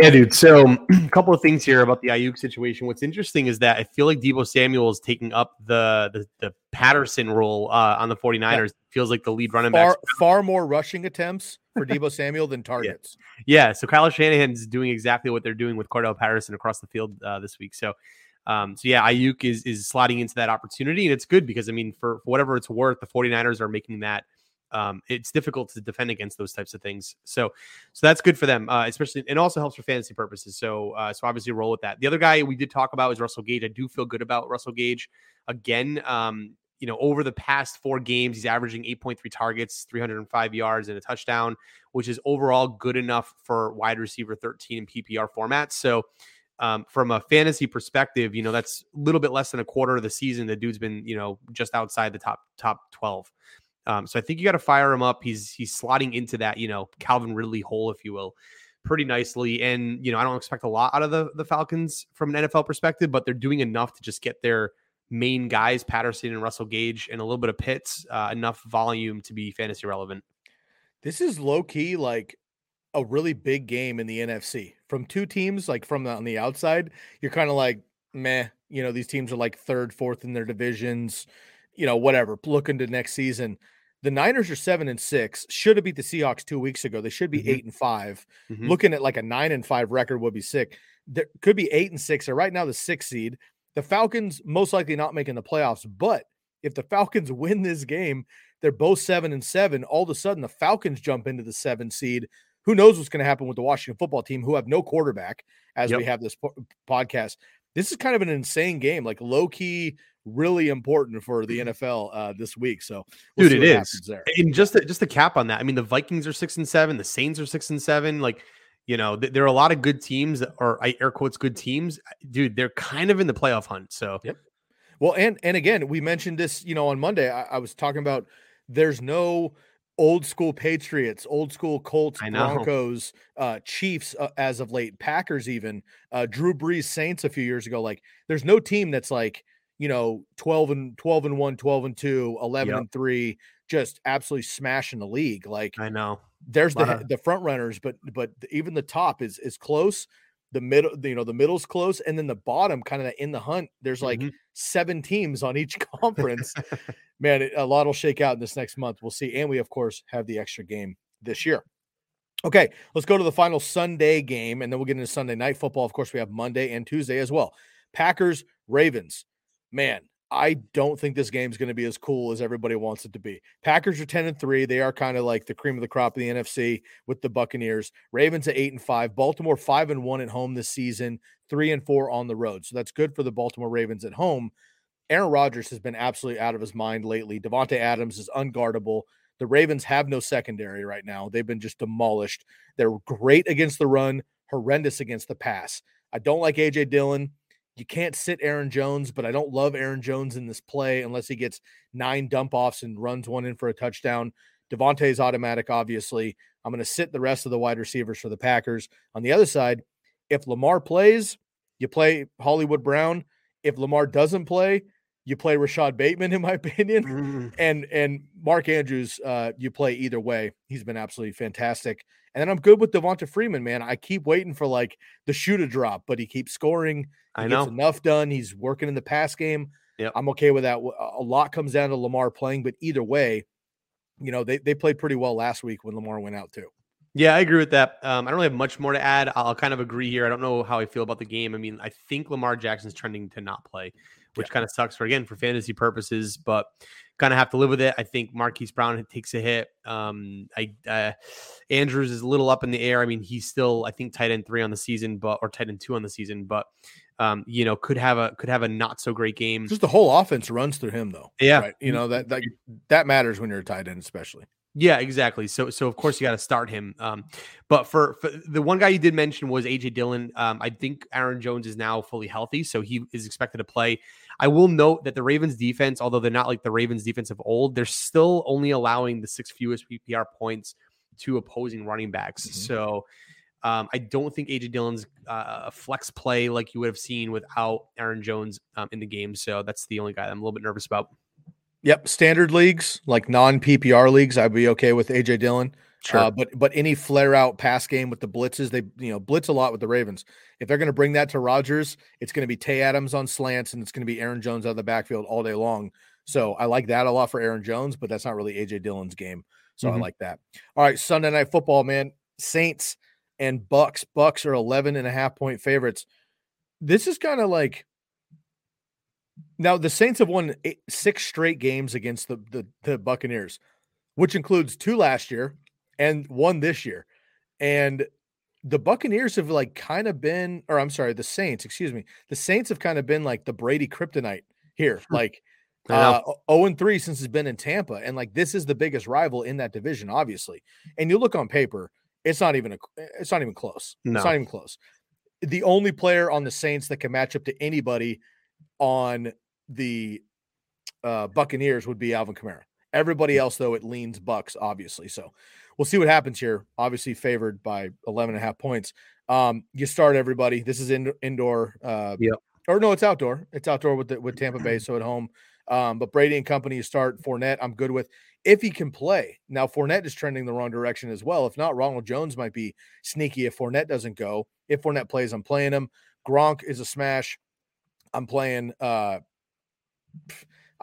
Speaker 3: Yeah, dude. So, a couple of things here about the Aiyuk situation. What's interesting is that I feel like Deebo Samuel is taking up the the, the Patterson role uh, on the 49ers. Yeah. Feels like the lead running
Speaker 2: back. Far, more rushing attempts for Deebo Samuel than targets.
Speaker 3: Yeah. yeah. So Kyle Shanahan's doing exactly what they're doing with Cordell Patterson across the field uh, this week. So, um, so yeah, Aiyuk is is sliding into that opportunity, and it's good because I mean, for, for whatever it's worth, the 49ers are making that um, it's difficult to defend against those types of things. So, so that's good for them, uh, especially, and also helps for fantasy purposes. So, uh, so obviously roll with that. The other guy we did talk about is Russell Gage. I do feel good about Russell Gage. Again, um, you know, over the past four games, he's averaging 8.3 targets, 305 yards, and a touchdown, which is overall good enough for wide receiver 13 in PPR formats. So, um, from a fantasy perspective, you know, that's a little bit less than a quarter of the season. The dude's been, you know, just outside the top top 12. Um, so I think you got to fire him up. He's he's slotting into that, you know, Calvin Ridley hole, if you will, pretty nicely. And you know, I don't expect a lot out of the the Falcons from an NFL perspective, but they're doing enough to just get their main guys, Patterson and Russell Gage, and a little bit of Pitts, uh, enough volume to be fantasy relevant.
Speaker 2: This is low key like a really big game in the NFC from two teams. Like from the, on the outside, you're kind of like meh. You know, these teams are like third, fourth in their divisions. You know, whatever. Looking to next season. The Niners are seven and six. Should have beat the Seahawks two weeks ago. They should be
Speaker 3: Mhm.
Speaker 2: eight and 5
Speaker 3: Mhm.
Speaker 2: Looking at like a nine and five record would be sick. There could be eight and six. Or right now, the sixth seed. The Falcons most likely not making the playoffs. But if the Falcons win this game, they're both seven and seven. All of a sudden, the Falcons jump into the seven seed. Who knows what's going to happen with the Washington football team, who have no quarterback as we have this po- podcast. This is kind of an insane game, like low key, really important for the NFL uh, this week. So, we'll
Speaker 3: Dude, it is.
Speaker 2: there.
Speaker 3: And just to, just to cap on that, I mean, the Vikings are six and seven, the Saints are six and seven. Like, you know, th- there are a lot of good teams, that are I air quotes good teams. Dude, they're kind of in the playoff hunt. So,
Speaker 2: Yep. Well, and and again, we mentioned this, you know, on Monday. I, I was talking about there's no old school Patriots, old school Colts. Broncos, uh, Chiefs uh, as of late, Packers even, uh, Drew Brees Saints a few years ago. Like, there's no team that's like, you know, 12 and 12 and 1, 12 and 2, 11
Speaker 3: Yep.
Speaker 2: and 3, just absolutely smashing the league. Like,
Speaker 3: I know.
Speaker 2: there's the
Speaker 3: of-
Speaker 2: the front runners, but but even the top is is close. The middle, you know, the middle's close, and then the bottom, kind of in the hunt. There's like
Speaker 3: Mhm.
Speaker 2: seven teams on each conference. Man, it- a lot will shake out in this next month. We'll see, and we of course have the extra game this year. Okay, let's go to the final Sunday game, and then we'll get into Sunday night football. Of course, we have Monday and Tuesday as well. Packers Ravens. Man, I don't think this game's going to be as cool as everybody wants it to be. Packers are 10 and 3. They are kind of like the cream of the crop of the NFC with the Buccaneers. Ravens at 8 and 5. Baltimore 5 and 1 at home this season, 3 and 4 on the road. So that's good for the Baltimore Ravens at home. Aaron Rodgers has been absolutely out of his mind lately. Davante Adams is unguardable. The Ravens have no secondary right now. They've been just demolished. They're great against the run, horrendous against the pass. I don't like AJ Dillon. You can't sit Aaron Jones, but I don't love Aaron Jones in this play unless he gets nine dump offs and runs one in for a touchdown. Davante's automatic, obviously. I'm going to sit the rest of the wide receivers for the Packers. On the other side, if Lamar plays, you play Hollywood Brown. If Lamar doesn't play, you play Rashod Bateman, in my opinion.
Speaker 3: Mm,
Speaker 2: And and Mark Andrews, uh, you play either way. He's been absolutely fantastic. And then I'm good with Devonta Freeman, man. I keep waiting for like the shoe to drop, but he keeps scoring. He
Speaker 3: I
Speaker 2: gets
Speaker 3: know.
Speaker 2: enough done. He's working in the pass game.
Speaker 3: Yep.
Speaker 2: I'm okay with that. A lot comes down to Lamar playing, but either way, you know, they, they played pretty well last week when Lamar went out too.
Speaker 3: Yeah, I agree with that. Um, I don't really have much more to add. I'll kind of agree here. I don't know how I feel about the game. I mean, I think Lamar Jackson's trending to not play, which kind of sucks for again for fantasy purposes, but kind of have to live with it. I think Marquise Brown takes a hit. Um, I uh, Andrews is a little up in the air. I mean, he's still I think tight end three on the season, but or tight end two on the season, but um, you know, could have a could have a not so great game.
Speaker 2: Just the whole offense runs through him though.
Speaker 3: Yeah.
Speaker 2: Right. You know, that that that matters when you're a tight end, especially.
Speaker 3: Yeah, exactly. So, so of course you got to start him. Um, but for, for the one guy you did mention was AJ Dillon. Um, I think Aaron Jones is now fully healthy, so he is expected to play. I will note that the Ravens defense, although they're not like the Ravens defense of old, they're still only allowing the six fewest PPR points to opposing running backs.
Speaker 2: Mhm.
Speaker 3: So. Um, I don't think AJ Dillon's uh, a flex play like you would have seen without Aaron Jones um, in the game. So that's the only guy I'm a little bit nervous about.
Speaker 2: Yep. Standard leagues, like non PPR leagues, I'd be okay with AJ Dillon. Uh, but but any flare out pass game with the blitzes, they you know blitz a lot with the Ravens. If they're going to bring that to Rodgers, it's going to be Tay Adams on slants and it's going to be Aaron Jones out of the backfield all day long. So I like that a lot for Aaron Jones, but that's not really AJ Dillon's game. So I
Speaker 3: Mhm.
Speaker 2: like that. All right, Sunday night football, man. Saints and Bucks. Bucks are 11 and a half point favorites. This is kind of like now the Saints have won eight, six straight games against the, the the Buccaneers, which includes two last year and one this year. And the Buccaneers have like kind of been, or I'm sorry, the Saints, excuse me, the Saints have kind of been like the Brady kryptonite here. Like uh 0 and 3 since it's been in Tampa. And like this is the biggest rival in that division, obviously. And you look on paper, it's not even a it's not even close.
Speaker 3: No.
Speaker 2: It's not even close. The only player on the Saints that can match up to anybody on the uh Buccaneers would be Alvin Kamara. Everybody else, though, it leans Bucks, obviously. So we'll see what happens here. Obviously favored by 11 and a half points. Um, you start everybody. This is in, indoor. Uh,
Speaker 3: Yep.
Speaker 2: Or no, it's outdoor. It's outdoor with the, with Tampa Bay. So at home. Um, but Brady and company, you start Fournette. I'm good with. if he can play. Now, Fournette is trending the wrong direction as well. If not, Ronald Jones might be sneaky if Fournette doesn't go. If Fournette plays, I'm playing him. Gronk is a smash. I'm playing uh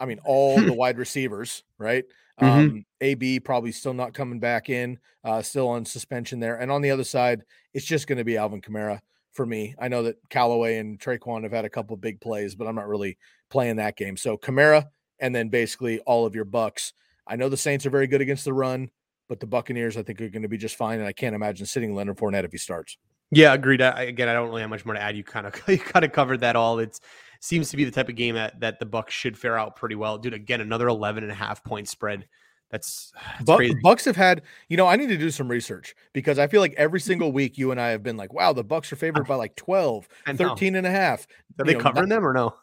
Speaker 2: I mean all the wide receivers, right?
Speaker 3: Mhm.
Speaker 2: Um AB probably still not coming back in, uh still on suspension there. And on the other side, it's just going to be Alvin Kamara for me. I know that Callaway and Tre'Quan have had a couple of big plays, but I'm not really playing that game. So Kamara and then basically all of your bucks. I know the Saints are very good against the run, but the Buccaneers I think are going to be just fine. And I can't imagine sitting Leonard Fournette if he starts.
Speaker 3: Yeah, agreed. I, again, I don't really have much more to add. You kind of you kind of covered that all. It seems to be the type of game that, that the Bucks should fare out pretty well. Dude, again, another 11 and a half point spread. That's, that's.
Speaker 2: Bucks have had, you know, I need to do some research because I feel like every single week you and I have been like, wow, the Bucks are favored by like 12,
Speaker 3: I
Speaker 2: 13 and a half.
Speaker 3: Are
Speaker 2: you
Speaker 3: they
Speaker 2: know,
Speaker 3: covering them or no?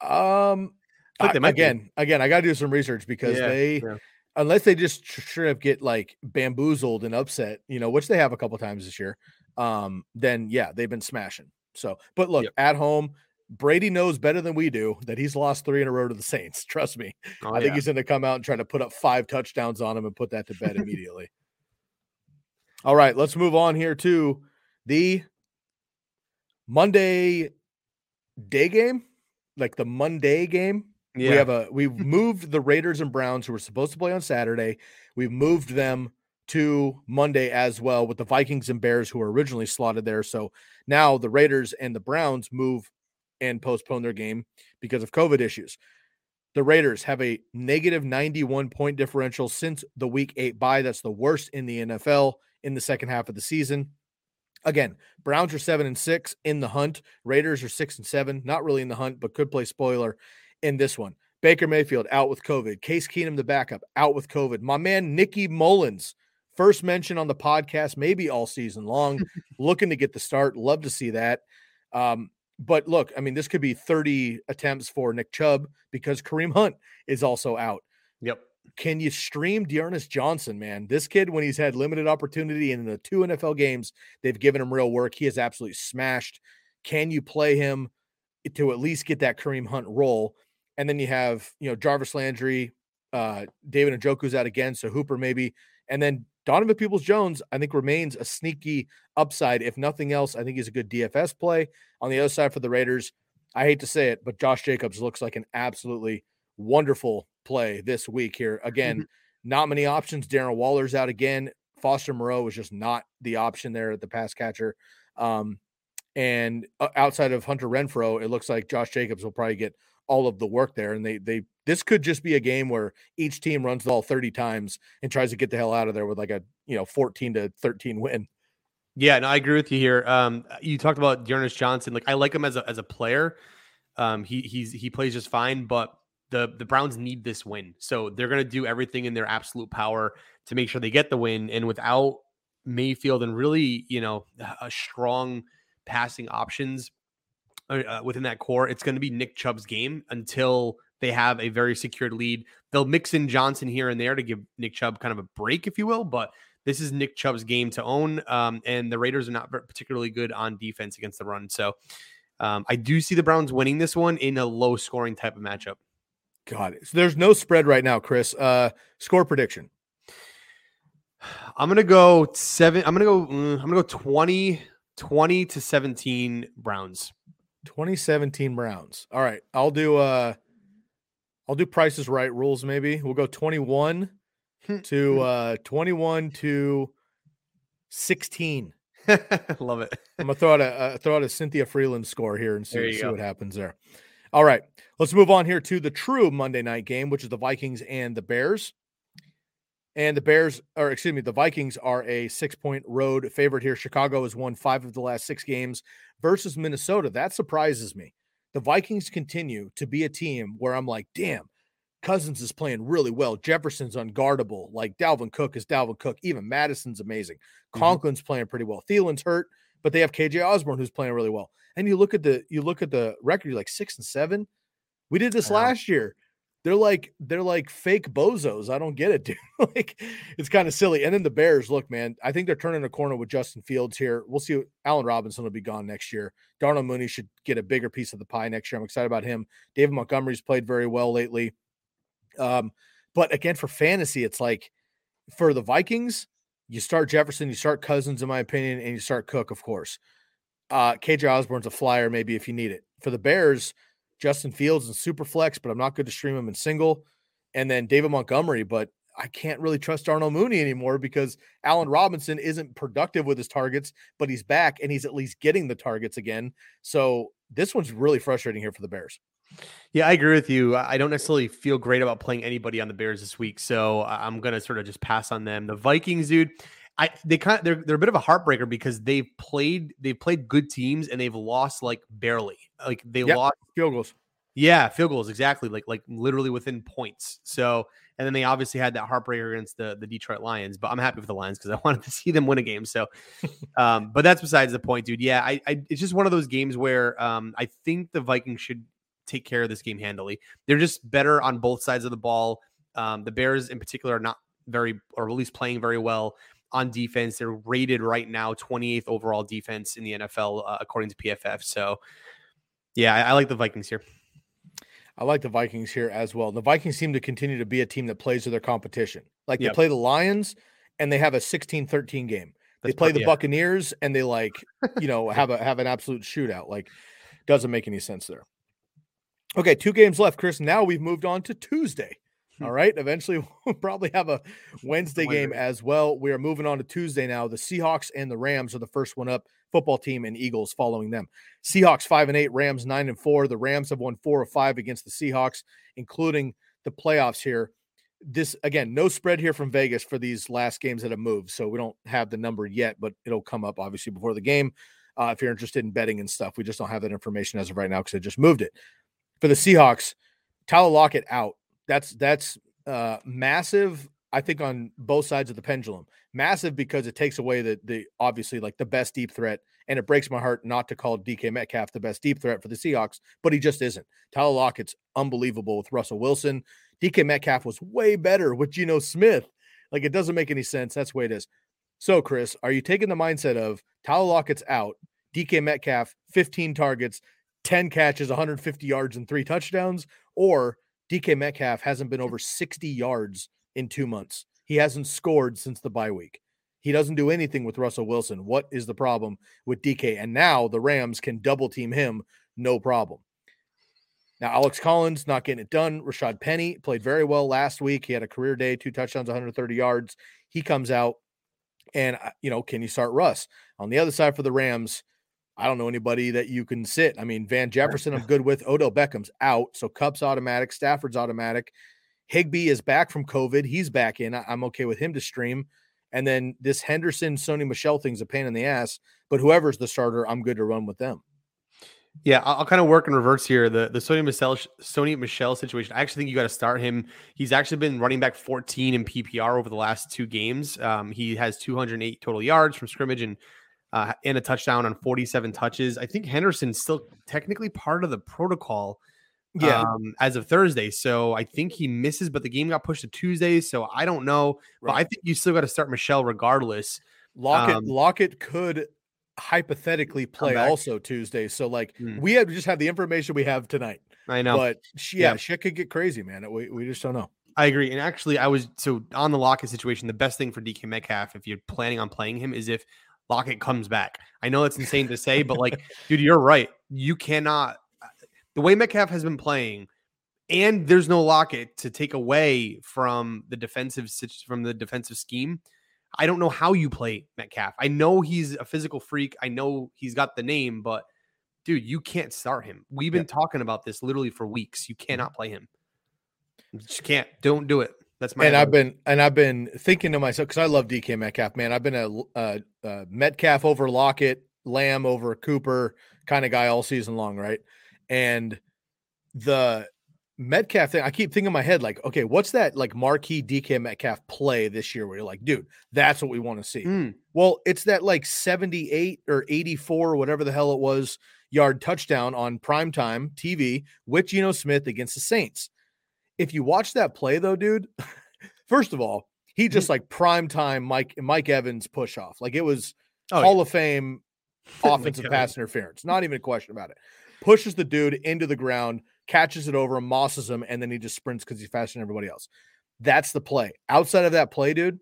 Speaker 2: Um,
Speaker 3: I think they
Speaker 2: I-
Speaker 3: might be.
Speaker 2: again, again, I got to do some research because
Speaker 3: Yeah,
Speaker 2: they,
Speaker 3: yeah.
Speaker 2: unless they just tr- straight up get like bamboozled and upset, you know, which they have a couple times this year, um, then yeah, they've been smashing. So, but look,
Speaker 3: Yep.
Speaker 2: at home, Brady knows better than we do that he's lost three in a row to the Saints. Trust me.
Speaker 3: Oh,
Speaker 2: I think
Speaker 3: yeah.
Speaker 2: he's going to come out and try to put up five touchdowns on him and put that to bed immediately. All right, let's move on here to the Monday day game, like the Monday game.
Speaker 3: yeah.
Speaker 2: We have a we've moved the Raiders and Browns who were supposed to play on Saturday. We've moved them to Monday as well with the Vikings and Bears who were originally slotted there. So now the Raiders and the Browns move and postpone their game because of COVID issues. The Raiders have a negative 91 point differential since the week eight bye. That's the worst in the NFL in the second half of the season. Again, Browns are seven and six in the hunt. Raiders are six and seven, not really in the hunt, but could play spoiler in this one. Baker Mayfield out with COVID. Case Keenum, the backup, out with COVID. My man, Nicky Mullens, first mention on the podcast, maybe all season long, looking to get the start. Love to see that. Um, but look, I mean, this could be 30 attempts for Nick Chubb because Kareem Hunt is also out.
Speaker 3: Yep.
Speaker 2: Can you stream D'Ernest Johnson, man? This kid, when he's had limited opportunity in the two NFL games, they've given him real work. He has absolutely smashed. Can you play him to at least get that Kareem Hunt role? And then you have, you know, Jarvis Landry, uh, David Njoku's out again, so Hooper maybe, and then Donovan Peoples Jones, I think remains a sneaky upside. If nothing else, I think he's a good DFS play. On the other side for the Raiders, I hate to say it, but Josh Jacobs looks like an absolutely wonderful play this week here. Again, not many options. Darren Waller's out again. Foster Moreau was just not the option there at the pass catcher. Um, and uh, outside of Hunter Renfrow, it looks like Josh Jacobs will probably get all of the work there. And they they this could just be a game where each team runs the ball 30 times and tries to get the hell out of there with like a you know 14 to 13 win.
Speaker 3: Yeah, no, I agree with you here. Um, you talked about D'Ernest Johnson. Like, I like him as a as a player. Um, he he's he plays just fine, but the the Browns need this win, so they're gonna do everything in their absolute power to make sure they get the win. And without Mayfield and really, you know, a strong passing options uh, uh, within that core, it's going to be Nick Chubb's game until they have a very secured lead. They'll mix in Johnson here and there to give Nick Chubb kind of a break, if you will, but this is Nick Chubb's game to own. Um, and the Raiders are not particularly good on defense against the run. So um, I do see the Browns winning this one in a low scoring type of matchup.
Speaker 2: God, so there's no spread right now, Chris. Uh, score prediction.
Speaker 3: I'm gonna go seven. I'm gonna go. mm, I'm gonna go 20, 20 to 17 Browns.
Speaker 2: 2017 Browns. All right, I'll do uh I'll do prices right rules maybe. We'll go 21 to uh 21 to 16.
Speaker 3: Love it.
Speaker 2: I'm gonna throw out a uh, throw out a Cynthia Freeland score here and see, see
Speaker 3: go.
Speaker 2: what happens there. All right, let's move on here to the true Monday night game, which is the Vikings and the Bears. And the Bears, or excuse me, the Vikings are a six point road favorite here. Chicago has won five of the last six games versus Minnesota. That surprises me. The Vikings continue to be a team where I'm like, damn, Cousins is playing really well. Jefferson's unguardable. Like Dalvin Cook is Dalvin Cook. Even Mattison's amazing.
Speaker 3: Mhm.
Speaker 2: Conklin's playing pretty well. Thielen's hurt, but they have KJ Osborn who's playing really well. And you look at the you look at the record, you're like six and seven. We did this last year. They're like they're like fake bozos. I don't get it, dude. like it's kind of silly. And then the Bears, look, man, I think they're turning a corner with Justin Fields here. We'll see. Allen Robinson will be gone next year. Darnell Mooney should get a bigger piece of the pie next year. I'm excited about him. David Montgomery's played very well lately. Um, But again, for fantasy, it's like for the Vikings, you start Jefferson, you start Cousins, in my opinion, and you start Cook, of course. Uh, KJ Osborn's a flyer, maybe if you need it. For the Bears, Justin Fields and super flex, but I'm not good to stream him in single. And then David Montgomery, but I can't really trust Darnell Mooney anymore because Allen Robinson isn't productive with his targets, but he's back and he's at least getting the targets again. So this one's really frustrating here for the Bears.
Speaker 3: Yeah, I agree with you. I don't necessarily feel great about playing anybody on the Bears this week, so I'm gonna sort of just pass on them. The Vikings, dude, I they kind of they're they're a bit of a heartbreaker because they've played they've played good teams and they've lost like barely. Like they
Speaker 2: Yep.
Speaker 3: lost
Speaker 2: Field goals.
Speaker 3: Yeah, field goals exactly, like like literally within points. So, and then they obviously had that heartbreaker against the the Detroit Lions, but I'm happy with the Lions because I wanted to see them win a game. So, um, but that's besides the point, dude. Yeah, I, I it's just one of those games where um, I think the Vikings should take care of this game handily. They're just better on both sides of the ball. Um, the Bears in particular are not very, or at least playing very well on defense. They're rated right now 28th overall defense in the NFL uh, according to PFF. So, yeah, I, I like the Vikings here.
Speaker 2: I like the Vikings here as well. The Vikings seem to continue to be a team that plays to their competition. Like they play the Lions and they have a 16-13 game. They play the
Speaker 3: yeah.
Speaker 2: Buccaneers and they like, you know, have a have an absolute shootout. Like doesn't make any sense there. Okay, two games left, Chris. Now we've moved on to Tuesday. All right. Eventually we'll probably have a Wednesday game as well. We are moving on to Tuesday now. The Seahawks and the Rams are the first one up. Football team and Eagles following them. Seahawks five and eight, Rams nine and four. The Rams have won four of five against the Seahawks, including the playoffs here. This again, no spread here from Vegas for these last games that have moved. So we don't have the number yet, but it'll come up obviously before the game. Uh, if you're interested in betting and stuff, we just don't have that information as of right now because I just moved it. For the Seahawks, Tyler Lockett out. That's that's uh massive, I think, on both sides of the pendulum. Massive because it takes away the the obviously like the best deep threat, and it breaks my heart not to call DK Metcalf the best deep threat for the Seahawks, but he just isn't. Tyler Lockett's unbelievable with Russell Wilson. DK Metcalf was way better with Geno Smith. Like it doesn't make any sense. That's the way it is. So, Chris, are you taking the mindset of Tyler Lockett's out, DK Metcalf, 15 targets, 10 catches, 150 yards, and three touchdowns, or DK Metcalf hasn't been over 60 yards in two months? He hasn't scored since the bye week. He doesn't do anything with Russell Wilson. What is the problem with DK? And now the Rams can double team him, no problem. Now, Alex Collins not getting it done. Rashad Penny played very well last week. He had a career day, two touchdowns, 130 yards. He comes out, and uh, you know, can you start Russ on the other side for the Rams? I don't know anybody that you can sit. I mean, Van Jefferson, I'm good with. Odell Beckham's out, so Kupp's automatic. Stafford's automatic. Higbee is back from COVID. He's back in. I'm okay with him to stream. And then this Henderson, Sony Michel thing's a pain in the ass. But whoever's the starter, I'm good to run with them.
Speaker 3: Yeah, I'll, I'll kind of work in reverse here. The the Sony Michel Sony Michel situation. I actually think you got to start him. He's actually been running back 14 in PPR over the last two games. Um, he has 208 total yards from scrimmage and uh, and a touchdown on 47 touches. I think Henderson's still technically part of the protocol. um, as of Thursday. So I think he misses, but the game got pushed to Tuesday. So I don't know. But I think you still got to start Michel regardless.
Speaker 2: Lockett,
Speaker 3: Um,
Speaker 2: Lockett could hypothetically play also Tuesday. So like
Speaker 3: Hmm.
Speaker 2: we have just have the information we have tonight.
Speaker 3: I know.
Speaker 2: But sh- yeah,
Speaker 3: Yeah.
Speaker 2: shit could get crazy, man. We, we just don't know.
Speaker 3: I agree. And actually, I was so on the Lockett situation. The best thing for DK Metcalf, if you're planning on playing him, is if Lockett comes back. I know it's insane to say, but like, dude, you're right. You cannot. uh, The way Metcalf has been playing, and there's no Lockett to take away from the defensive from the defensive scheme. I don't know how you play Metcalf. I know he's a physical freak. I know he's got the name, but dude, you can't start him. We've been talking about this literally for weeks. You cannot play him. You just can't. Don't do it. That's my.
Speaker 2: and I've been and I've been thinking to myself because I love DK Metcalf, man. I've been a uh, uh, Metcalf over Lockett, Lamb over Cooper kind of guy all season long, right? And the Metcalf thing, I keep thinking in my head, like, okay, what's that like marquee DK Metcalf play this year where you're like, dude, that's what we want to see.
Speaker 3: Mm,
Speaker 2: Well, it's that like 78 or 84 or whatever the hell it was yard touchdown on primetime TV with Geno Smith against the Saints. If you watch that play though, dude, first of all, he just like primetime Mike Mike Evans push off. Like it was
Speaker 3: Oh,
Speaker 2: Hall of Fame offensive pass interference. Not even a question about it. Pushes the dude into the ground, catches it over him, mosses him, and then he just sprints because he's faster than everybody else. That's the play. Outside of that play, dude,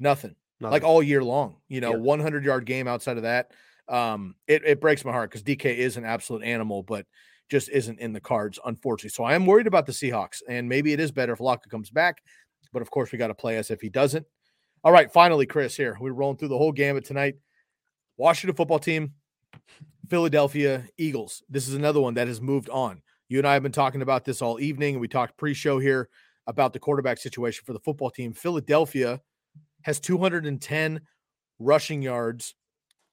Speaker 2: nothing.
Speaker 3: Nothing.
Speaker 2: Like all year long, you know,
Speaker 3: Yeah.
Speaker 2: 100 yard game outside of that. Um, it, it breaks my heart because DK is an absolute animal, but just isn't in the cards, unfortunately. So I am worried about the Seahawks, and maybe it is better if Locke comes back, but of course we got to play as if he doesn't. All right, finally, Chris, here we're rolling through the whole gamut tonight. Washington football team, Philadelphia Eagles. This is another one that has moved on. You and I have been talking about this all evening, we talked pre-show here about the quarterback situation for the football team. Philadelphia has 210 rushing yards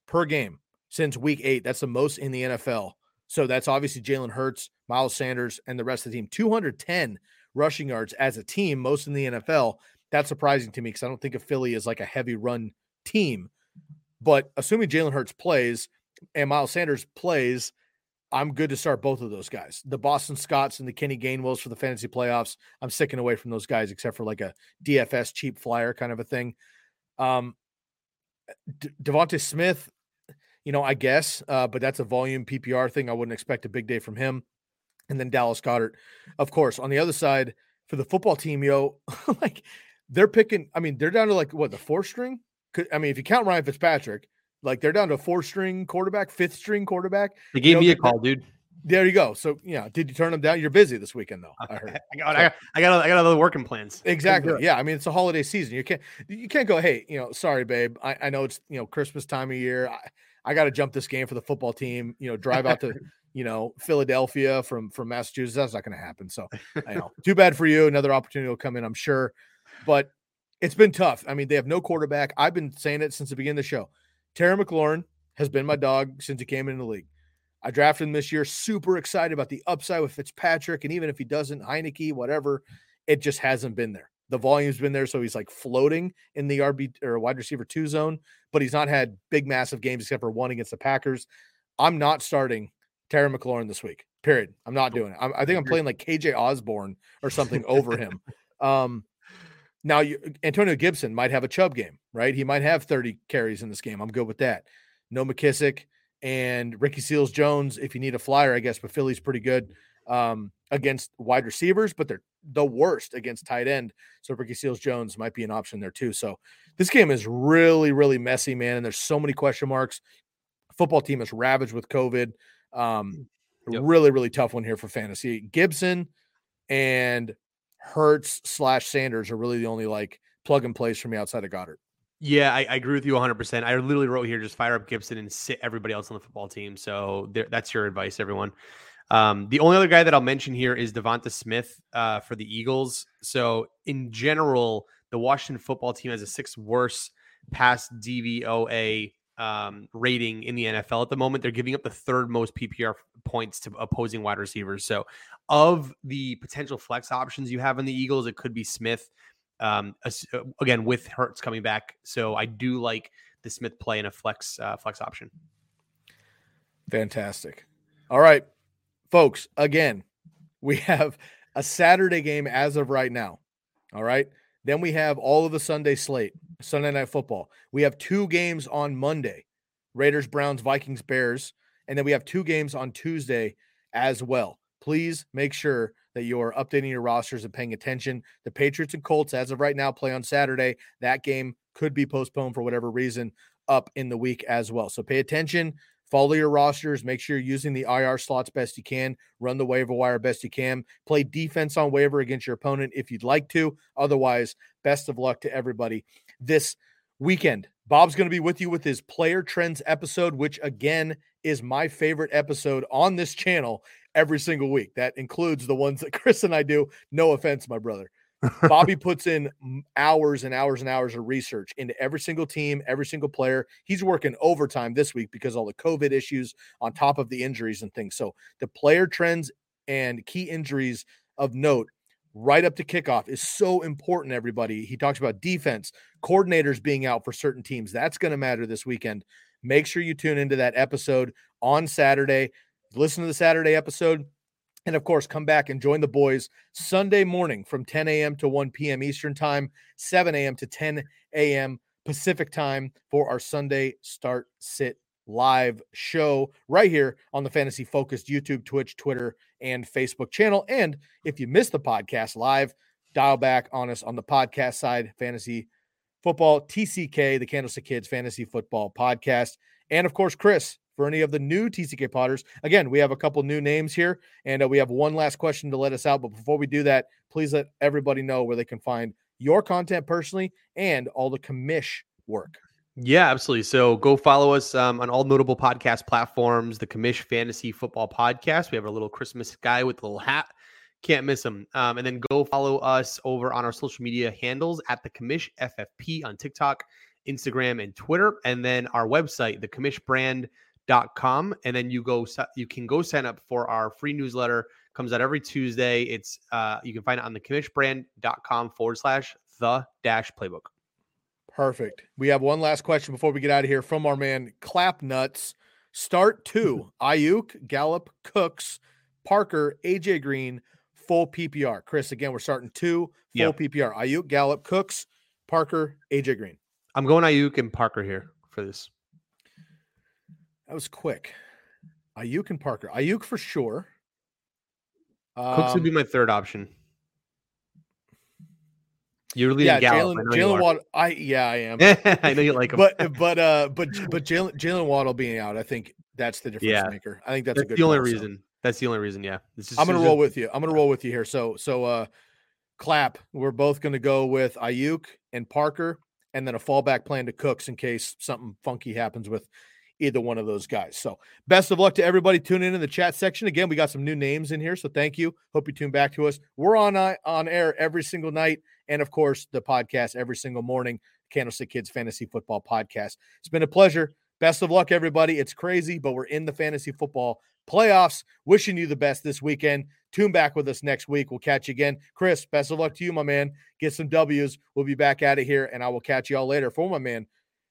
Speaker 2: per game since week eight. That's the most in the NFL. So that's obviously Jalen Hurts, Miles Sanders, and the rest of the team. 210 rushing yards as a team, most in the NFL. That's surprising to me because I don't think of Philly as like a heavy run team. But assuming Jalen Hurts plays and Miles Sanders plays, I'm good to start both of those guys. The Boston Scotts and the Kenny Gainwells for the fantasy playoffs. I'm sticking away from those guys except for like a DFS cheap flyer kind of a thing. Um, D- DeVonta Smith, you know, I guess, uh, but that's a volume PPR thing. I wouldn't expect a big day from him. And then Dallas Goedert, of course. On the other side, for the football team, yo, like they're picking. I mean, they're down to like what the four string. Could- I mean, if you count Ryan Fitzpatrick, like they're down to a four string quarterback, fifth string quarterback.
Speaker 3: They gave
Speaker 2: know,
Speaker 3: me a call, dude.
Speaker 2: There you go. So yeah, did you turn them down? You're busy this weekend though. I heard.
Speaker 3: I got, I got, I got, I got other working plans.
Speaker 2: Exactly. Yeah. I mean, it's a holiday season. You can't you can't go, hey, you know, sorry, babe. I, I know it's you know Christmas time of year. I, I got to jump this game for the football team. You know, drive out to you know Philadelphia from from Massachusetts. That's not going to happen. So I know. Too bad for you. Another opportunity will come in, I'm sure. But it's been tough. I mean, they have no quarterback. I've been saying it since the beginning of the show. Terry McLaurin has been my dog since he came into the league. I drafted him this year. Super excited about the upside with Fitzpatrick, and even if he doesn't, Heinicke, whatever, it just hasn't been there. The volume's been there, so he's like floating in the RB or wide receiver two zone, but he's not had big, massive games except for one against the Packers. I'm not starting Terry McLaurin this week. Period. I'm not doing it. I'm, I think I'm playing like KJ Osborn or something over him. Um, now you, Antonio Gibson might have a Chubb game, right? He might have 30 carries in this game. I'm good with that. No McKissick and Ricky Seals Jones. If you need a flyer, I guess, but Philly's pretty good um, against wide receivers, but they're the worst against tight end. So Ricky Seals Jones might be an option there too. So this game is really, really messy, man. And there's so many question marks. Football team is ravaged with COVID. Um,
Speaker 3: Yep.
Speaker 2: Really, really tough one here for fantasy. Gibson and Hurts slash Sanders are really the only like plug and plays for me outside of Goedert.
Speaker 3: Yeah, I, I agree with you 100%. I literally wrote here just fire up Gibson and sit everybody else on the football team. So there, that's your advice, everyone. Um, the only other guy that I'll mention here is Devonta Smith uh, for the Eagles. So in general, the Washington football team has a sixth worst pass DVOA um, rating in the NFL at the moment. They're giving up the third most PPR points to opposing wide receivers. So of the potential flex options you have in the Eagles, it could be Smith um uh, again with Hurts coming back. So I do like the Smith play in a flex uh, flex option.
Speaker 2: Fantastic. All right, folks. Again, we have a Saturday game as of right now. All right. Then we have all of the Sunday slate, Sunday night football. We have two games on Monday Raiders, Browns, Vikings, Bears. And then we have two games on Tuesday as well. Please make sure that you are updating your rosters and paying attention. The Patriots and Colts, as of right now, play on Saturday. That game could be postponed for whatever reason up in the week as well. So pay attention, follow your rosters, make sure you're using the IR slots best you can, run the waiver wire best you can, play defense on waiver against your opponent if you'd like to. Otherwise, best of luck to everybody this weekend. Bob's going to be with you with his player trends episode, which again is my favorite episode on this channel every single week. That includes the ones that Chris and I do. No offense, my brother. Bobby puts in hours and hours and hours of research into every single team, every single player. He's working overtime this week because all the COVID issues on top of the injuries and things. So the player trends and key injuries of note right up to kickoff is so important, everybody. He talks about defense, coordinators being out for certain teams. That's going to matter this weekend. Make sure you tune into that episode on Saturday. Listen to the Saturday episode. And of course, come back and join the boys Sunday morning from 10 a.m. to 1 p.m. Eastern Time, 7 a.m. to 10 a.m. Pacific Time for our Sunday Start Sit live show right here on the Fantasy Focused YouTube, Twitch, Twitter, and Facebook channel. And if you missed the podcast live, dial back on us on the podcast side, fantasy football, TCK, the Candlestick Kids Fantasy Football Podcast. And of course, Chris, for any of the new TCK Potters, again, we have a couple new names here, and uh, we have one last question to let us out. But before we do that, please let everybody know where they can find your content personally and all the commish work.
Speaker 3: Yeah, absolutely. So go follow us um, on all notable podcast platforms. The Commish Fantasy Football Podcast. We have a little Christmas guy with a little hat. Can't miss him. Um, and then go follow us over on our social media handles at the Commish FFP on TikTok, Instagram, and Twitter. And then our website, thecommishbrand.com. And then you go, you can go sign up for our free newsletter. Comes out every Tuesday. It's uh, you can find it on the commishbrand.com forward slash the dash playbook.
Speaker 2: Perfect. We have one last question before we get out of here from our man Clap Nuts. Start two: Aiyuk, Gallup, Cooks, Parker, AJ Green, full PPR. Chris, again, we're starting two full yep. PPR: Aiyuk, Gallup, Cooks, Parker, AJ Green.
Speaker 3: I'm going Aiyuk and Parker here for this.
Speaker 2: That was quick. Aiyuk and Parker. Aiyuk for sure.
Speaker 3: Cooks would be um, my third option. You're leading
Speaker 2: yeah,
Speaker 3: Gallup.
Speaker 2: Jalen Jaylen Waddle. I yeah, I am.
Speaker 3: I know you like him,
Speaker 2: but but uh, but but Jalen Jaylen Waddle being out, I think that's the difference yeah. maker. I think that's,
Speaker 3: that's
Speaker 2: the
Speaker 3: only reason. So. That's the only reason. Yeah,
Speaker 2: just, I'm gonna roll with you. I'm gonna roll with you here. So so uh, clap. We're both gonna go with Aiyuk and Parker, and then a fallback plan to Cooks in case something funky happens with either one of those guys. So, best of luck to everybody tuning in in the chat section. Again, we got some new names in here, so thank you. Hope you tune back to us. We're on uh, on air every single night, and of course, the podcast every single morning. Candlestick Kids Fantasy Football Podcast. It's been a pleasure. Best of luck, everybody. It's crazy, but we're in the fantasy football playoffs. Wishing you the best this weekend. Tune back with us next week. We'll catch you again. Chris, best of luck to you, my man. Get some W's. We'll be back out of here, and I will catch you all later. For my man,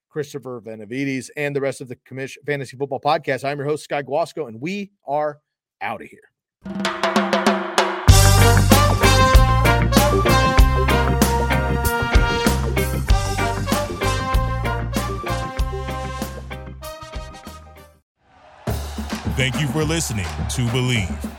Speaker 2: Christopher Benevides, and the rest of the Commish Fantasy Football Podcast. I'm your host, Sky Guasco, and we are out of here.
Speaker 1: Thank you for listening to Bleav.